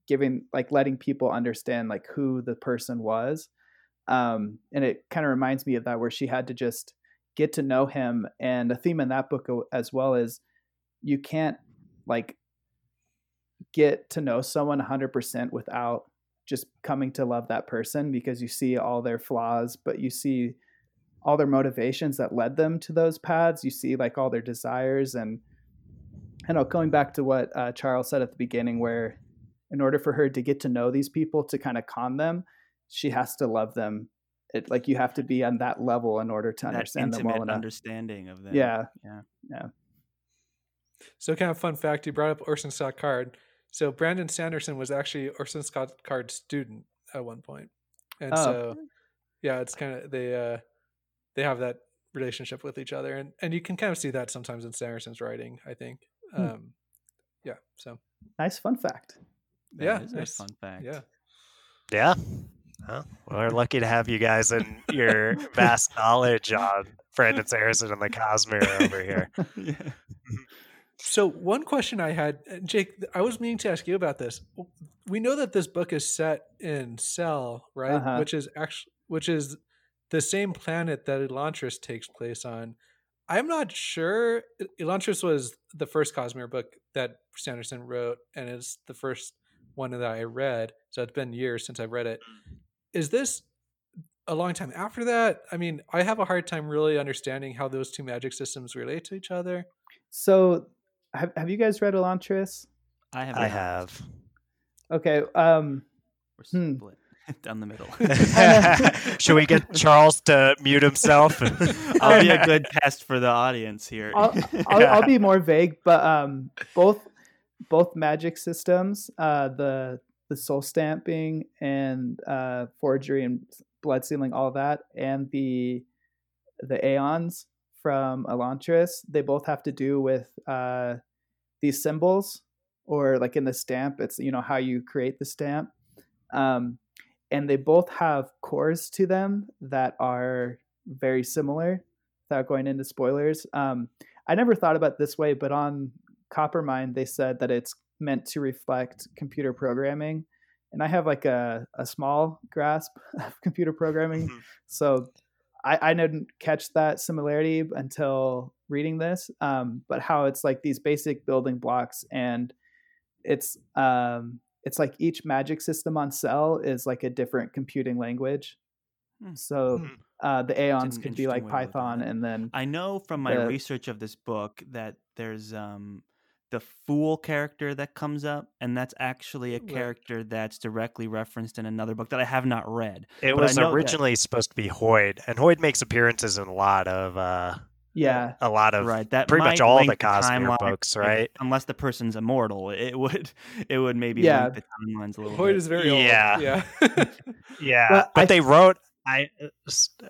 giving like letting people understand like who the person was um and it kind of reminds me of that where she had to just get to know him and a theme in that book as well is you can't like get to know someone 100% without just coming to love that person because you see all their flaws but you see all their motivations that led them to those paths. You see like all their desires and I know going back to what uh, Charles said at the beginning, where in order for her to get to know these people to kind of con them, she has to love them. It like you have to be on that level in order to that understand them well enough. Understanding of them. Yeah, yeah, yeah. So, kind of fun fact: you brought up Orson Scott Card. So, Brandon Sanderson was actually Orson Scott Card's student at one point, and oh. so yeah, it's kind of they. uh they have that relationship with each other and and you can kind of see that sometimes in Sanderson's writing I think hmm. um yeah so nice fun fact that yeah nice. fun fact yeah yeah well, we're lucky to have you guys and your vast knowledge on Brandon Sanderson and the Cosmere over here yeah So one question I had, uh, Jake, I was meaning to ask you about this. We know that this book is set in Sel, right? Uh-huh. Which is actually which is the same planet that Elantris takes place on. I'm not sure. Elantris was the first Cosmere book that Sanderson wrote, and it's the first one that I read. So it's been years since I've read it. Is this a long time after that? I mean, I have a hard time really understanding how those two magic systems relate to each other. So, have have you guys read Elantris? I have. I have. Okay. Um. We're Hmm. Split down the middle. Should we get Charles to mute himself? I'll be a good test for the audience here. I'll, I'll, I'll be more vague, but um, both both magic systems, uh, the the soul stamping and uh, forgery and blood sealing, all that, and the the Aons from Elantris, they both have to do with uh, these symbols, or like in the stamp, it's you know how you create the stamp, um, and they both have cores to them that are very similar. Without going into spoilers, um, I never thought about it this way, but on Coppermind, they said that it's meant to reflect computer programming. And I have like a, a small grasp of computer programming. Mhm. So I, I didn't catch that similarity until reading this. Um, but how it's like these basic building blocks and it's um, it's like each magic system on Sel is like a different computing language. Hmm. So Hmm. uh, the Aons could be like interesting way to look at Python and then I know from my the- research of this book that there's um the fool character that comes up, and that's actually a Right. character that's directly referenced in another book that I have not read. It But was know that- originally supposed to be Hoid, and Hoid makes appearances in a lot of uh, yeah. a lot of right, that pretty much all the link Cosmere timeline, books, like, right? Unless the person's immortal, it would it would maybe Yeah. link the timelines a little Hoid bit. is very Yeah. old. Yeah. Yeah, But but, I- they wrote. I uh,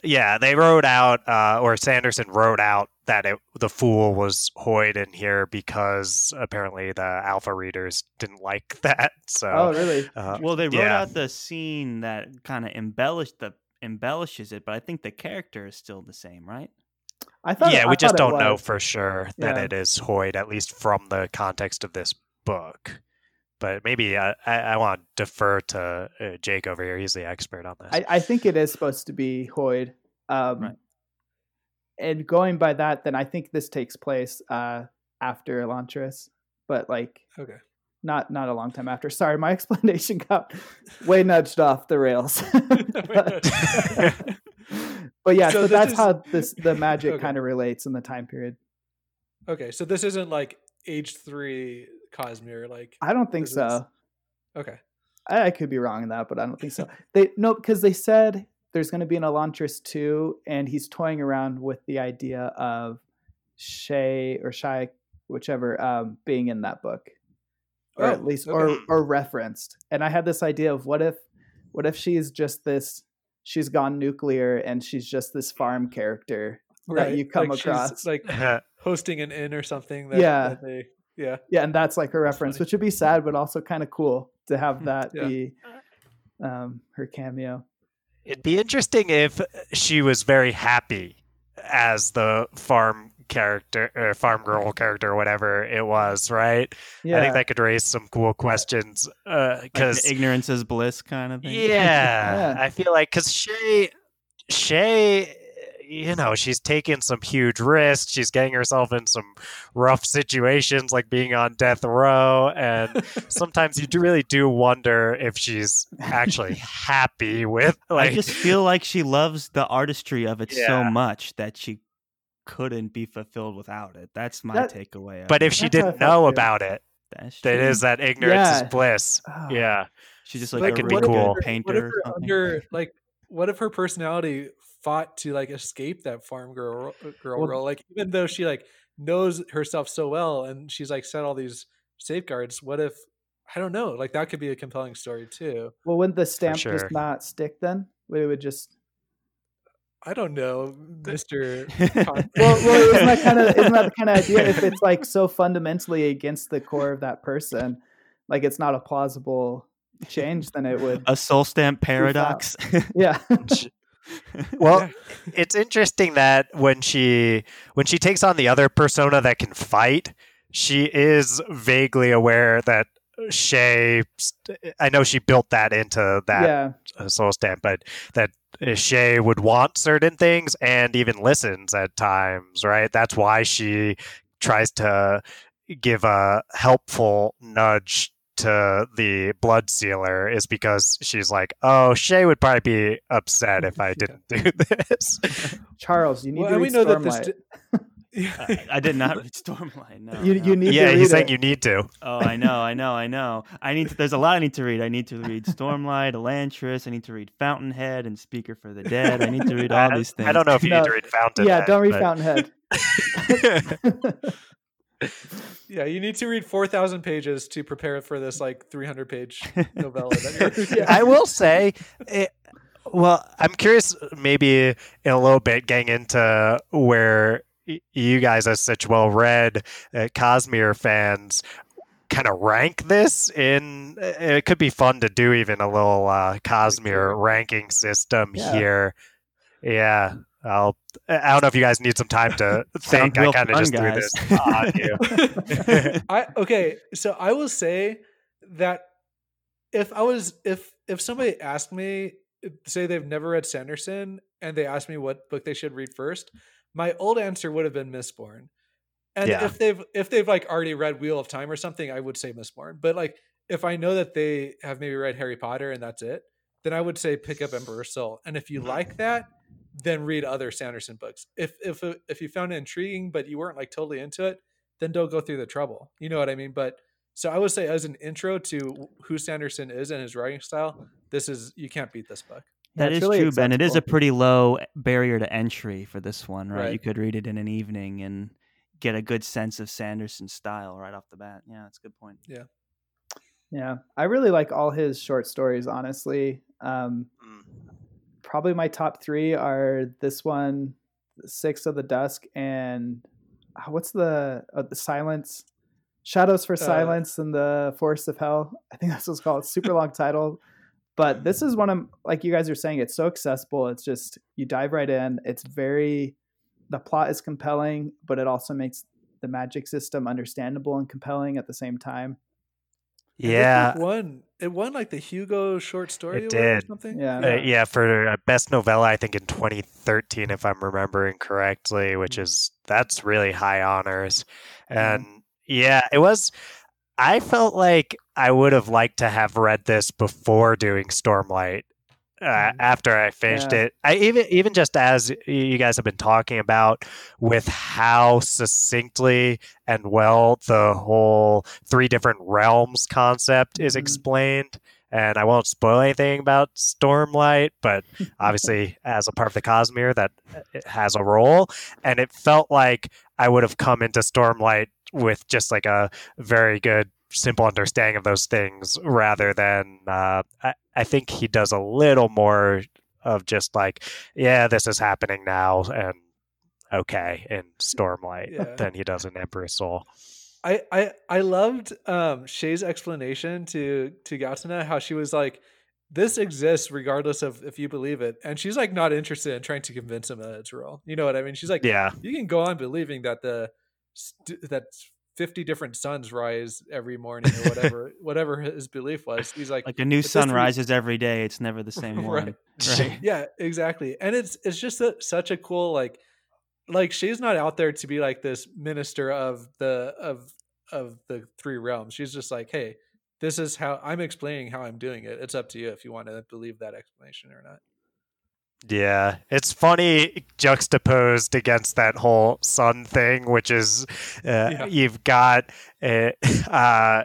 yeah, they wrote out, uh, or Sanderson wrote out that it, the fool was Hoid in here because apparently the alpha readers didn't like that. So, Oh, really? uh, well, they wrote yeah. out the scene that kind of embellished the embellishes it, but I think the character is still the same, right? I thought. yeah, I we just don't know for sure that Yeah. it is Hoid, at least from the context of this book. But maybe uh, I, I want to defer to uh, Jake over here. He's the expert on this. I, I think it is supposed to be Hoid. Um, Right. And going by that, then I think this takes place uh, after Elantris, but like okay. not not a long time after. Sorry, my explanation got way nudged off the rails. but, but yeah, So so, that's is- how this the magic Okay. kind of relates in the time period. Okay. So this isn't like age three Cosmere. Like, I don't think This is- so. okay. I, I could be wrong in that, but I don't think so. They no, because they said there's going to be an Elantris two, and he's toying around with the idea of Shay or Shy, whichever, um, being in that book, or Oh, at least okay. or or referenced. And I had this idea of what if, what if she's just this, she's gone nuclear, and she's just this farm character that you come like she's, across. like hosting an inn or something. That, Yeah. that they, yeah. Yeah, and that's like her reference, funny. which would be sad, but also kind of cool to have that Yeah. be um, her cameo. It'd be interesting if she was very happy as the farm character or farm girl character or whatever it was, right? Yeah, I think that could raise some cool questions uh, Like because the ignorance is bliss kind of thing. yeah, Yeah. I feel like because Shay, Shay, you know, she's taking some huge risks. She's getting herself in some rough situations, like being on death row, and sometimes you do really do wonder if she's actually happy with like. I just feel like she loves the artistry of it so much that she couldn't be fulfilled without it. That's my That- takeaway. but if she That's how I didn't know too. about it, That's that that ignorance Yeah. is bliss. Oh, Yeah, she's just That like, a could be really cool. good What painter. if her under like what if her personality fought to like escape that farm girl girl Well- role? Like even though she like knows herself so well and she's like set all these safeguards, what if I don't know, like that could be a compelling story too. Well, wouldn't the stamp sure. just not stick then? It would just I don't know, Mister. well, well isn't that kind of isn't that the kind of idea? If it's like so fundamentally against the core of that person, like it's not a plausible change, then it would. a soul stamp paradox. Yeah, well, it's interesting that when she when she takes on the other persona that can fight, she is vaguely aware that Shay. I know she built that into that yeah. Uh, soul stamp, but that uh, Shay would want certain things and even listens at times, right? That's why she tries to give a helpful nudge to the blood sealer is because she's like, oh, Shay would probably be upset if I didn't do this. Charles, you need Well, to and read we know that Stormlight. this. I, I did not read Stormlight. No, you, no. you need yeah, to read he's saying you need to. Oh, I know, I know, I know. I need to. There's a lot I need to read. I need to read Stormlight, Elantris. I need to read Fountainhead and Speaker for the Dead. I need to read all I, these things. I don't know if you No. need to read Fountainhead. yeah, don't read Fountainhead. Yeah, you need to read four thousand pages to prepare for this like three hundred page novella. Yeah. I will say, it, well, I'm curious, maybe in a little bit, getting into where y- you guys, as such well read uh, Cosmere fans, kind of rank this in. It could be fun to do even a little uh, Cosmere ranking system Yeah. here. Yeah. I'll, I don't know if you guys need some time to think. I kind of fun, just threw this on you. I okay, so I will say that if I was if if somebody asked me say they've never read Sanderson and they asked me what book they should read first, my old answer would have been Mistborn. And Yeah. if they've if they've like already read Wheel of Time or something, I would say Mistborn. But like if I know that they have maybe read Harry Potter and that's it, then I would say pick up Emperor's Soul. And if you mm-hmm. like that, then read other Sanderson books. If if if you found it intriguing but you weren't like totally into it, then don't go through the trouble. You know what I mean? But so I would say as an intro to who Sanderson is and his writing style, this is you can't beat this book. Yeah, That it's is really true, Ben. It is a pretty low barrier to entry for this one, right? You could read it in an evening and get a good sense of Sanderson's style right off the bat. Yeah, that's a good point. Yeah, Yeah. I really like all his short stories. Honestly, um, Mm. probably my top three are this one, Six of the Dusk, and uh, what's the uh, the Silence, Shadows for Silence, and the Forest of Hell. I think that's what's called. Super long title, but this is one of like you guys are saying. It's so accessible. It's just you dive right in. It's very the plot is compelling, but it also makes the magic system understandable and compelling at the same time. Yeah. book won it won like the Hugo short story It award or did. something. Yeah. Uh, yeah, for best novella, I think in 2013, if I'm remembering correctly, which Mm. is that's really high honors. Mhm. And yeah, it was. I felt like I would have liked to have read this before doing Stormlight. Uh, Mhm. after I finished Yeah. it, I even even just as you guys have been talking about with how succinctly and well the whole three different realms concept is Mhm. explained and I won't spoil anything about Stormlight, but obviously, as a part of the Cosmere, that uh, it has a role. And it felt like I would have come into Stormlight with just like a very good, simple understanding of those things, rather than uh, I, I think he does a little more of just like, yeah, this is happening now, and okay, in Stormlight Yeah. than he does in Emperor's Soul. I I I loved um Shay's explanation to to Gaotona how she was like this exists regardless of if you believe it and she's like not interested in trying to convince him that it's real. You know what I mean? She's like Yeah, you can go on believing that the st- that 50 different suns rise every morning or whatever whatever his belief was. He's like Like a new sun rises every day. It's never the same one. Right. Right. yeah exactly and it's it's just a, such a cool like like she's not out there to be like this minister of the of of the three realms she's just like hey this is how i'm explaining how i'm doing it it's up to you if you want to believe that explanation or not Yeah, it's funny juxtaposed against that whole sun thing, which is uh, Yeah. you've got uh, uh,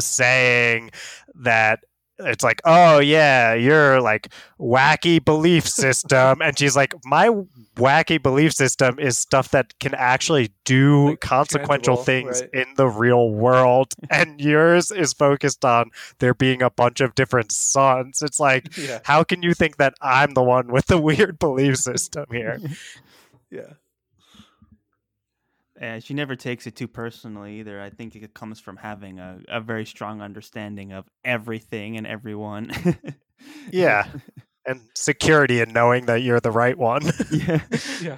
saying that it's like, oh yeah, you're like wacky belief system, and she's like, my wacky belief system is stuff that can actually do Like, consequential things right. in the real world, and yours is focused on there being a bunch of different suns. It's like yeah how can you think that I'm the one with the weird belief system here? yeah And she never takes it too personally either. I think it comes from having a, a very strong understanding of everything and everyone. Yeah. And security in knowing that you're the right one. yeah. yeah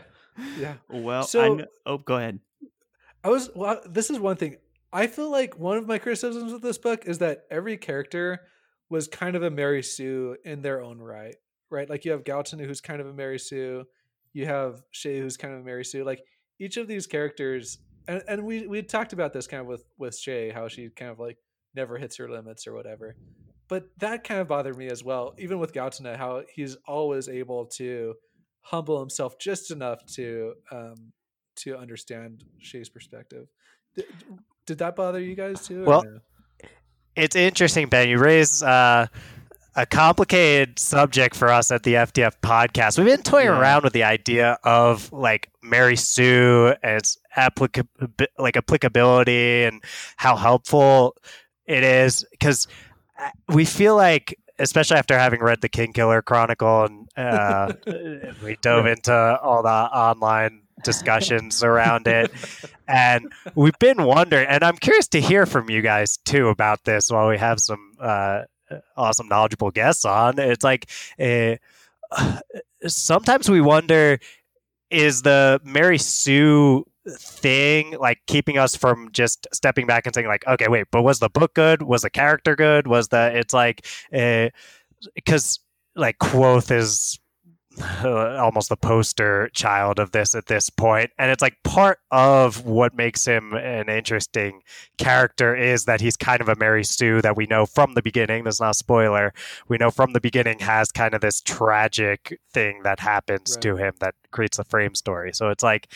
yeah Well, I So- kn- oh, go ahead. I was well, this is one thing. I feel like one of my criticisms of this book is that every character was kind of a Mary Sue in their own right. Right? Like you have Galton, who's kind of a Mary Sue, you have Shay, who's kind of a Mary Sue. Like each of these characters and, and we we talked about this kind of with with Shae, how she kind of like never hits her limits or whatever. But that kind of bothered me as well, even with Gaotona, how he's always able to humble himself just enough to um, to understand Shay's perspective. Did, did that bother you guys too? Well, no? it's interesting, Ben. You raise uh, a complicated subject for us at the FDF podcast. We've been toying yeah. around with the idea of like Mary Sue as applica- like applicability and how helpful it is because uh, we feel like especially after having read the Kingkiller Chronicle and uh, we dove into all the online discussions around it. And we've been wondering, and I'm curious to hear from you guys too about this while we have some uh, awesome, knowledgeable guests on. It's like uh, sometimes we wonder is the Mary Sue thing like keeping us from just stepping back and saying like okay wait but was the book good was the character good was the it's like because uh, like Kvothe is almost the poster child of this at this point. And it's like part of what makes him an interesting character is that he's kind of a mary sue that we know from the beginning. There's not a spoiler. We know from the beginning has kind of this tragic thing that happens right. to him that creates the frame story. So it's like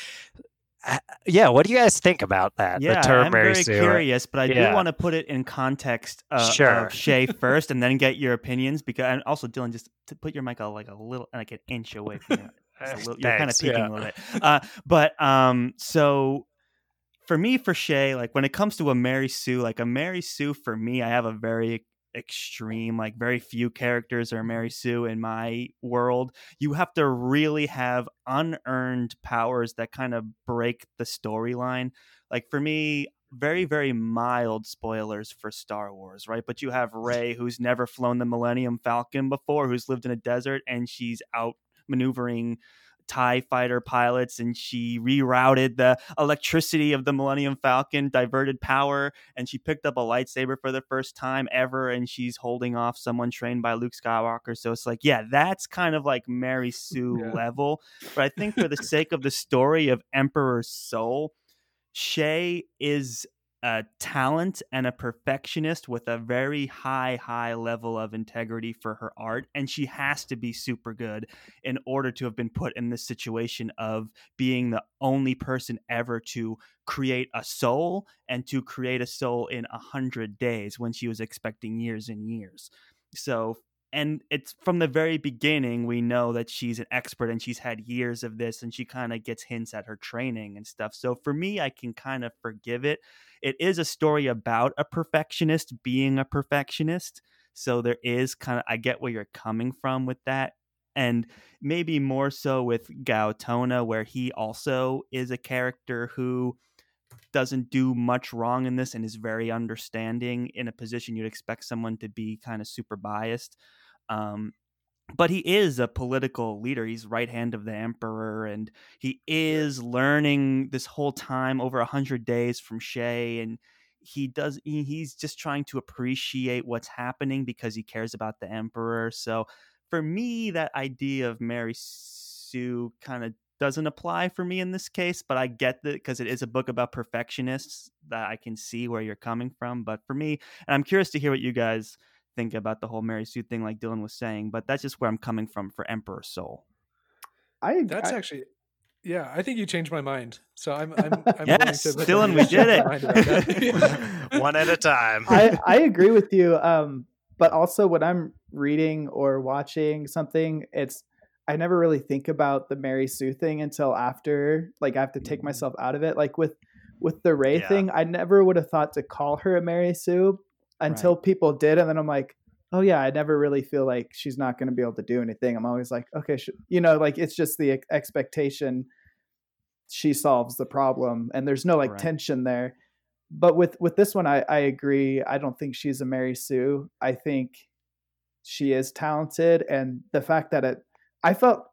yeah, what do you guys think about that? Yeah, I'm very curious, but I yeah. do want to put it in context uh, sure. of Shae first, and then get your opinions. Because and also, Dylan, just to put your mic a, like a little, like an inch away from you. Little, you're kind of peeking yeah. a little bit. Uh, but um, so for me, for Shae, like when it comes to a Mary Sue, like a Mary Sue for me, I have a very extreme. Like very few characters are Mary Sue in my world. You have to really have unearned powers that kind of break the storyline. Like for me, very very mild spoilers for Star Wars, right? But you have Rey who's never flown the Millennium Falcon before, who's lived in a desert and she's out maneuvering TIE fighter pilots and she rerouted the electricity of the Millennium Falcon, diverted power, and she picked up a lightsaber for the first time ever. And she's holding off someone trained by Luke Skywalker. So it's like, yeah, that's kind of like Mary Sue yeah. level. But I think for the sake of the story of Emperor's Soul, Shae is a talent and a perfectionist with a very high high level of integrity for her art and she has to be super good in order to have been put in this situation of being the only person ever to create a soul and to create a soul in a hundred days when she was expecting years and years. So and it's from the very beginning we know that she's an expert and she's had years of this and she kind of gets hints at her training and stuff so for me i can kind of forgive it it is a story about a perfectionist being a perfectionist so there is kind of i get where you're coming from with that and maybe more so with Gaotona, where he also is a character who doesn't do much wrong in this and is very understanding in a position you'd expect someone to be kind of super biased. Um, but he is a political leader. He's right hand of the emperor, and he is learning this whole time over a hundred days from Shay, and he does. He's just trying to appreciate what's happening because he cares about the emperor. So, for me, that idea of Mary Sue kind of doesn't apply for me in this case, but I get that because it is a book about perfectionists that I can see where you're coming from. But for me, and I'm curious to hear what you guys think about the whole Mary Sue thing, like Dylan was saying, but that's just where I'm coming from for Emperor Soul. I that's I, actually, yeah, I think you changed my mind. So I'm, I'm, I'm yes, Dylan, we did it. One at a time. I, I agree with you. Um, but also when I'm reading or watching something, it's I never really think about the Mary Sue thing until after, like I have to take mm-hmm. myself out of it. Like with with the Rey yeah. thing, I never would have thought to call her a Mary Sue, until right. people did, and then I'm like, oh yeah, I never really feel like she's not going to be able to do anything. I'm always like, okay, sh-. you know, like it's just the expectation she solves the problem, and there's no like right. tension there. But with with this one, I I agree. I don't think she's a Mary Sue. I think she is talented, and the fact that it, I felt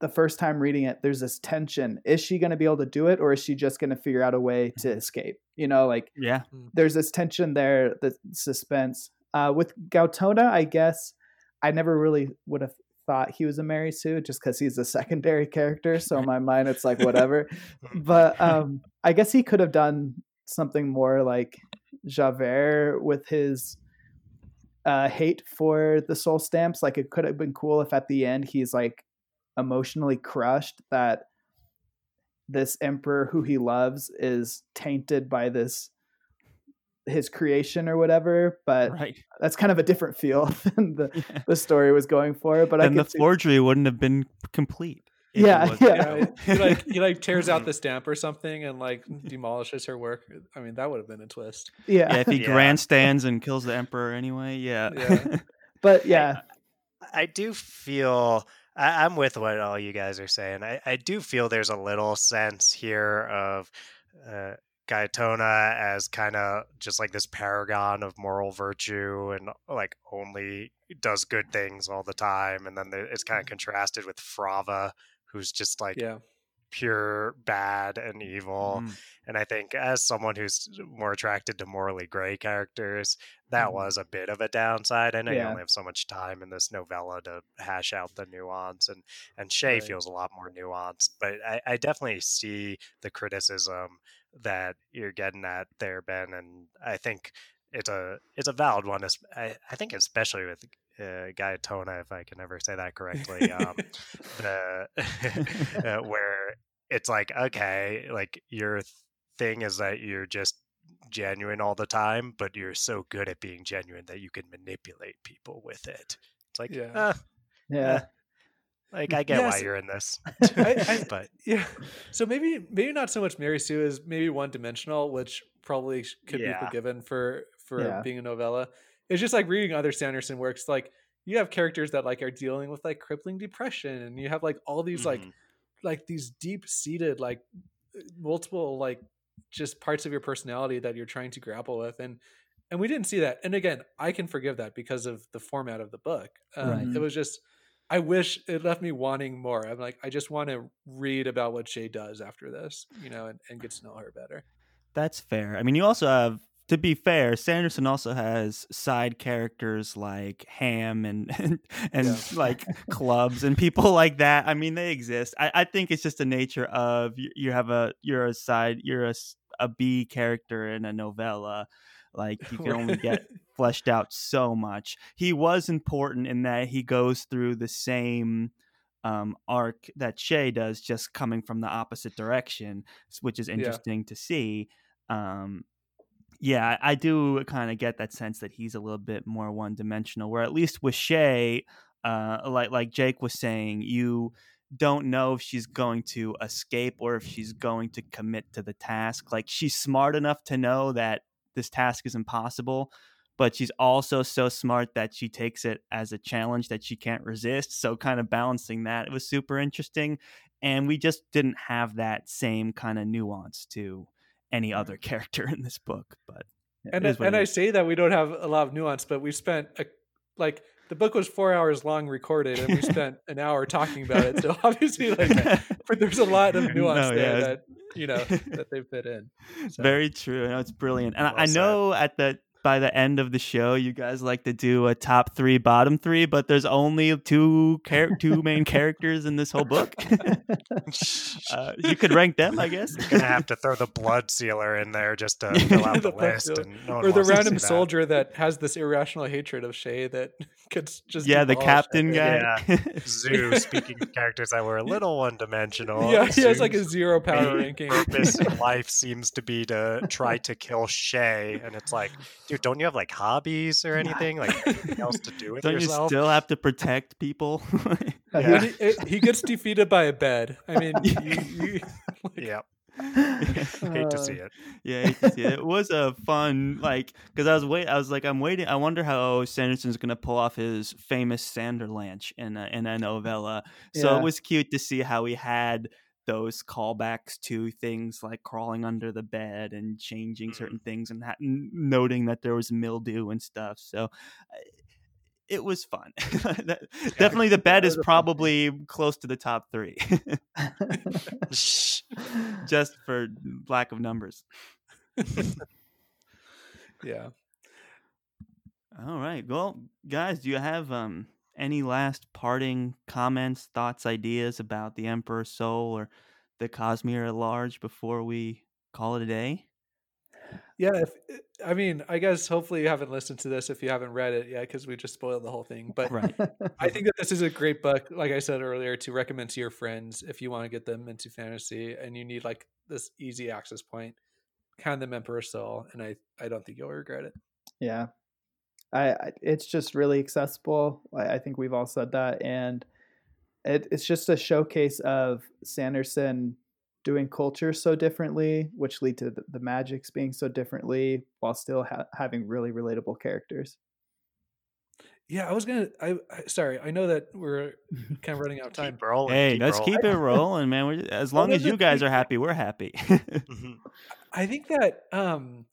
the first time reading it, there's this tension. Is she going to be able to do it, or is she just going to figure out a way to escape? You know, like Yeah. there's this tension there, the suspense. Uh, with Gaotona, I guess I never really would have thought he was a Mary Sue just because he's a secondary character. So in my mind, it's like whatever. but um, I guess he could have done something more like Javert with his uh, hate for the soul stamps. Like it could have been cool if at the end he's like emotionally crushed that this emperor who he loves is tainted by this his creation or whatever but Right. that's kind of a different feel than the, Yeah. the story was going for but and i the could see, forgery wouldn't have been complete. if Yeah, yeah. Yeah, so. he like he like tears out the stamp or something and like demolishes her work. I mean, that would have been a twist. yeah, yeah, if he Yeah. grandstands and kills the emperor anyway, yeah. Yeah. but yeah I do feel I, I'm with what all you guys are saying. I, I do feel there's a little sense here of uh, Gaotona as kind of just like this paragon of moral virtue and like only does good things all the time, and then it's kind of contrasted with Frava, who's just like Yeah. Pure bad and evil. Mm. And I think as someone who's more attracted to morally gray characters, that Mhm. was a bit of a downside. I know you only have so much time in this novella to hash out the nuance, and and Shai Right. feels a lot more nuanced. But I, I definitely see the criticism that you're getting at there, Ben, and I think it's a it's a valid one. I, I think especially with uh, Gaotona, if I can ever say that correctly. Um, the uh, where it's like okay like your thing is that you're just genuine all the time but you're so good at being genuine that you can manipulate people with it it's like Yeah. yeah yeah like i get why you're in this I- I- but Yeah. So maybe maybe not so much Mary Sue is maybe one dimensional, which probably could Yeah. be forgiven for for Yeah. being a novella. It's just like reading other Sanderson works. Like you have characters that like are dealing with like crippling depression, and you have like all these like Mhm. like these deep seated like multiple like just parts of your personality that you're trying to grapple with and and we didn't see that and again i can forgive that because of the format of the book um, Right. it was just i wish it left me wanting more i'm like i just want to read about what Shai does after this you know and, and get to know her better That's fair. I mean, you also have, to be fair, Sanderson also has side characters like Ham and and, and Yeah. like Clubs and people like that. I mean, they exist. I, I think it's just the nature of you, you have a you're a side you're a, a B character in a novella. Like you can only get fleshed out so much. He was important in that he goes through the same um, arc that Shai does, just coming from the opposite direction, which is interesting to see. Um, yeah, I do kind of get that sense that he's a little bit more one dimensional. Where at least with Shai, uh, like like Jake was saying, you don't know if she's going to escape or if she's going to commit to the task. Like she's smart enough to know that this task is impossible, but she's also so smart that she takes it as a challenge that she can't resist. So kind of balancing that it was super interesting. And we just didn't have that same kind of nuance to any other character in this book. But and, is and i say that we don't have a lot of nuance but we spent a, like the book was four hours long recorded and we spent an hour talking about it so obviously like but there's a lot of nuance No, there yeah, that you know that they fit in So- Very true. No, it's brilliant. And I- Well I said. know at the by the end of the show, you guys like to do a top three, bottom three, but there's only two char- two main characters in this whole book. uh, you could rank them, I guess. you're gonna have to throw the Bloodsealer in there just to fill out the, The list and no or the random see that. soldier that. has this irrational hatred of Shai that could just yeah, the captain everything. guy. Zu, speaking of characters that were a little one dimensional. Yeah, he has like a zero power main ranking. purpose in life seems to be to try to kill Shai, and it's like, dude, don't you have like hobbies or anything, like anything else to do with Don't you still have to protect people? Yeah. He, it- he gets defeated by a bed. I mean, you, you, like, yeah, hate to see Uh, it. Yeah, hate to see it. It was a fun like because I was wait. I was like, I'm waiting. I wonder how Sanderson's gonna pull off his famous Sanderlanche in a, in a novella. So Yeah. it was cute to see how he had those callbacks to things like crawling under the bed and changing certain things and ha- noting that there was mildew and stuff. So. It was fun. Definitely, the bed is probably close to the top three, just for lack of numbers. yeah. All right. Well, guys, do you have um any last parting comments, thoughts, ideas about the Emperor's Soul or the Cosmere at large before we call it a day? Yeah, if, eh, I mean, I guess hopefully you haven't listened to this if you haven't read it yet because we just spoiled the whole thing. But right. I think that this is a great book, like I said earlier, to recommend to your friends if you want to get them into fantasy and you need like this easy access point. Hand them Emperor's Soul, and I I don't think you'll regret it. Yeah, I, I it's just really accessible. I, I think we've all said that, and it, it's just a showcase of Sanderson doing culture so differently, which lead to the, the magics being so differently, while still ha- having really relatable characters. Yeah, I was gonna. I, I sorry. I know that we're kind of running out of time. Keep rolling, Hey, keep let's rolling. keep it rolling, man. We're, as long as you guys are happy, we're happy. Mhm. I think that um,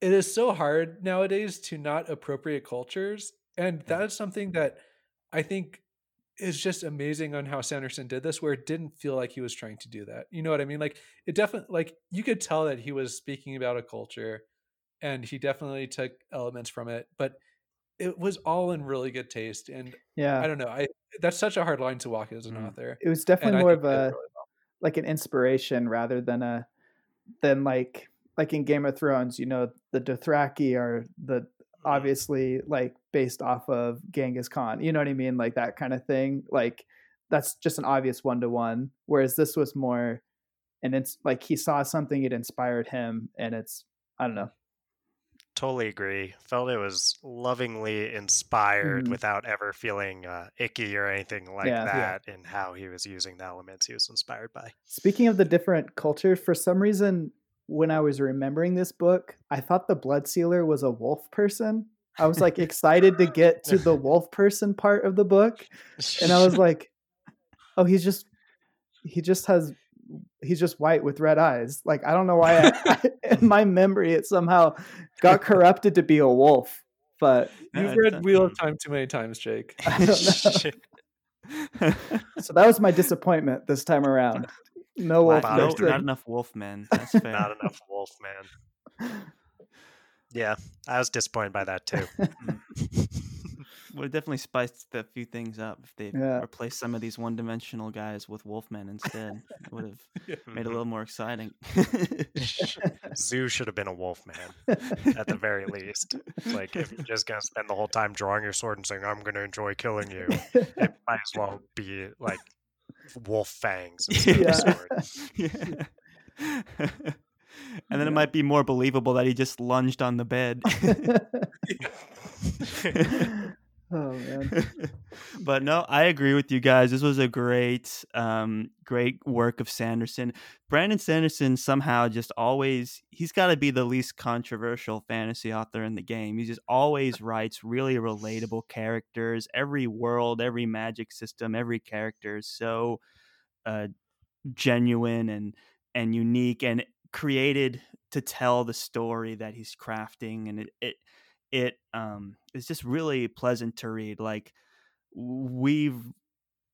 it is so hard nowadays to not appropriate cultures, and that is something that I think is just amazing on how Sanderson did this, where it didn't feel like he was trying to do that. You know what I mean? Like it definitely, like you could tell that he was speaking about a culture, and he definitely took elements from it, but it was all in really good taste. And Yeah, I don't know, I that's such a hard line to walk as an Mm. author. it was definitely more of a really well. like an inspiration rather than a than like like in Game of Thrones, you know, the Dothraki are the obviously like based off of Genghis Khan. You know what I mean? Like that kind of thing. Like that's just an obvious one to one. Whereas this was more and it's like he saw something it inspired him and it's I don't know. Totally agree. Felt it was lovingly inspired Mhm. without ever feeling uh, icky or anything like Yeah. Yeah. that in how he was using the elements he was inspired by. Speaking of the different cultures, for some reason when I was remembering this book, I thought the Bloodsealer was a wolf person. I was like excited to get to the wolf person part of the book. and I was like, "Oh, he's just he just has he's just white with red eyes." Like I don't know why I, in my memory it somehow got corrupted to be a wolf, but You've read Wheel of Time too many times, Jake. I so that was my disappointment this time around. No wolf Wow. no, not enough wolf men. That's fair. Not enough wolf, man. Yeah, I was disappointed by that too. Hmm. Would definitely spiced a few things up if they Yeah. replaced some of these one-dimensional guys with wolfmen instead. It would have made it a little more exciting. Zu should have been a wolf man at the very least. Like if you're just gonna spend the whole time drawing your sword and saying I'm gonna enjoy killing you, it might as well be like wolf fangs Yeah. of a sword. yeah. and then Yeah. it might be more believable that he just lunged on the bed. oh man. but no, I agree with you guys. This was a great, um, great work of Sanderson. Brandon Sanderson somehow just always he's got to be the least controversial fantasy author in the game. He just always writes really relatable characters. Every world, every magic system, every character is so uh, genuine and and unique and created to tell the story that he's crafting and it it it um is just really pleasant to read like we've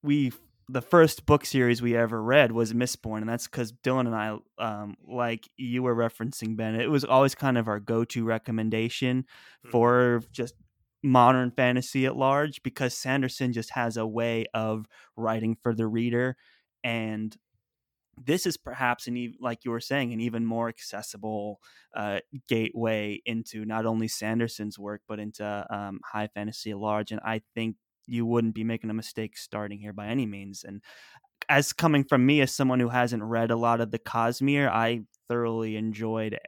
we the first book series we ever read was Mistborn, and that's because Dylan and I, um, like you were referencing Ben, it was always kind of our go-to recommendation Mhm. for just modern fantasy at large because Sanderson just has a way of writing for the reader, and this is perhaps an even like you were saying an even more accessible uh, gateway into not only Sanderson's work but into um, high fantasy at large, and I think you wouldn't be making a mistake starting here by any means. And as coming from me, as someone who hasn't read a lot of the Cosmere, I thoroughly enjoyed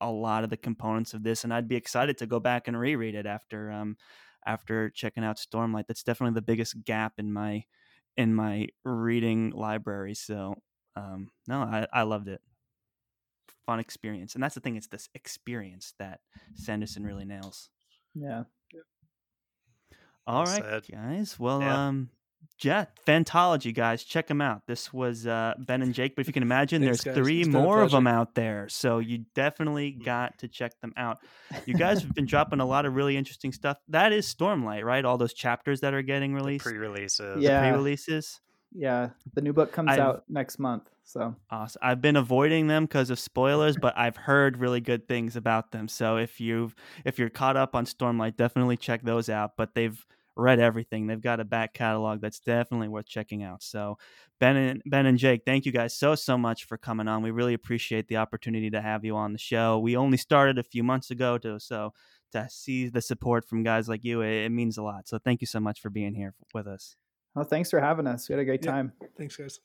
a lot of the components of this, and I'd be excited to go back and reread it after um after checking out Stormlight. That's definitely the biggest gap in my in my reading library. So um no, I, I loved it. Fun experience. And that's the thing, it's this experience that Sanderson really nails. Yeah. All Well right, said. guys. Well, Yeah. um, yeah, Fantology guys, check them out. This was uh, Ben and Jake, but if you can imagine, Thanks, there's guys. three It's been a more of them out there. So you definitely got to check them out. You guys have been dropping a lot of really interesting stuff. That is Stormlight, right? All those chapters that are getting released, Pre-releases. Yeah. pre-releases. Yeah, the new book comes I've- out next month. So Awesome. I've been avoiding them because of spoilers, but I've heard really good things about them. So if you've if you're caught up on Stormlight, definitely check those out. But they've read everything. They've got a back catalog that's definitely worth checking out. So Ben and Ben and Jake, thank you guys so so much for coming on. We really appreciate the opportunity to have you on the show. We only started a few months ago, to so to see the support from guys like you, it, it means a lot. So thank you so much for being here with us. Well, thanks for having us. We had a great Yeah. time. Thanks, guys.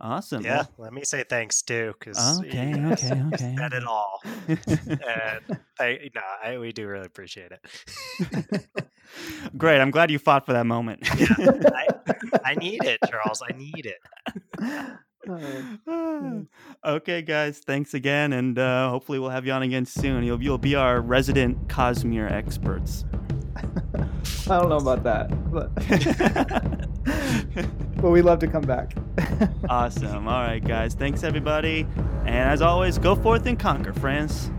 Awesome. Yeah, let me say thanks too, because Okay, okay, okay. said it all, and I, no, I, we do really appreciate it. Great. I'm glad you fought for that moment. I, I need it, Charles. I need it. Uh, okay, guys. Thanks again, and uh, hopefully we'll have you on again soon. You'll you'll be our resident Cosmere experts. I don't know about that, but but we'd love to come back. awesome. All right, guys. Thanks everybody, and as always, go forth and conquer, friends.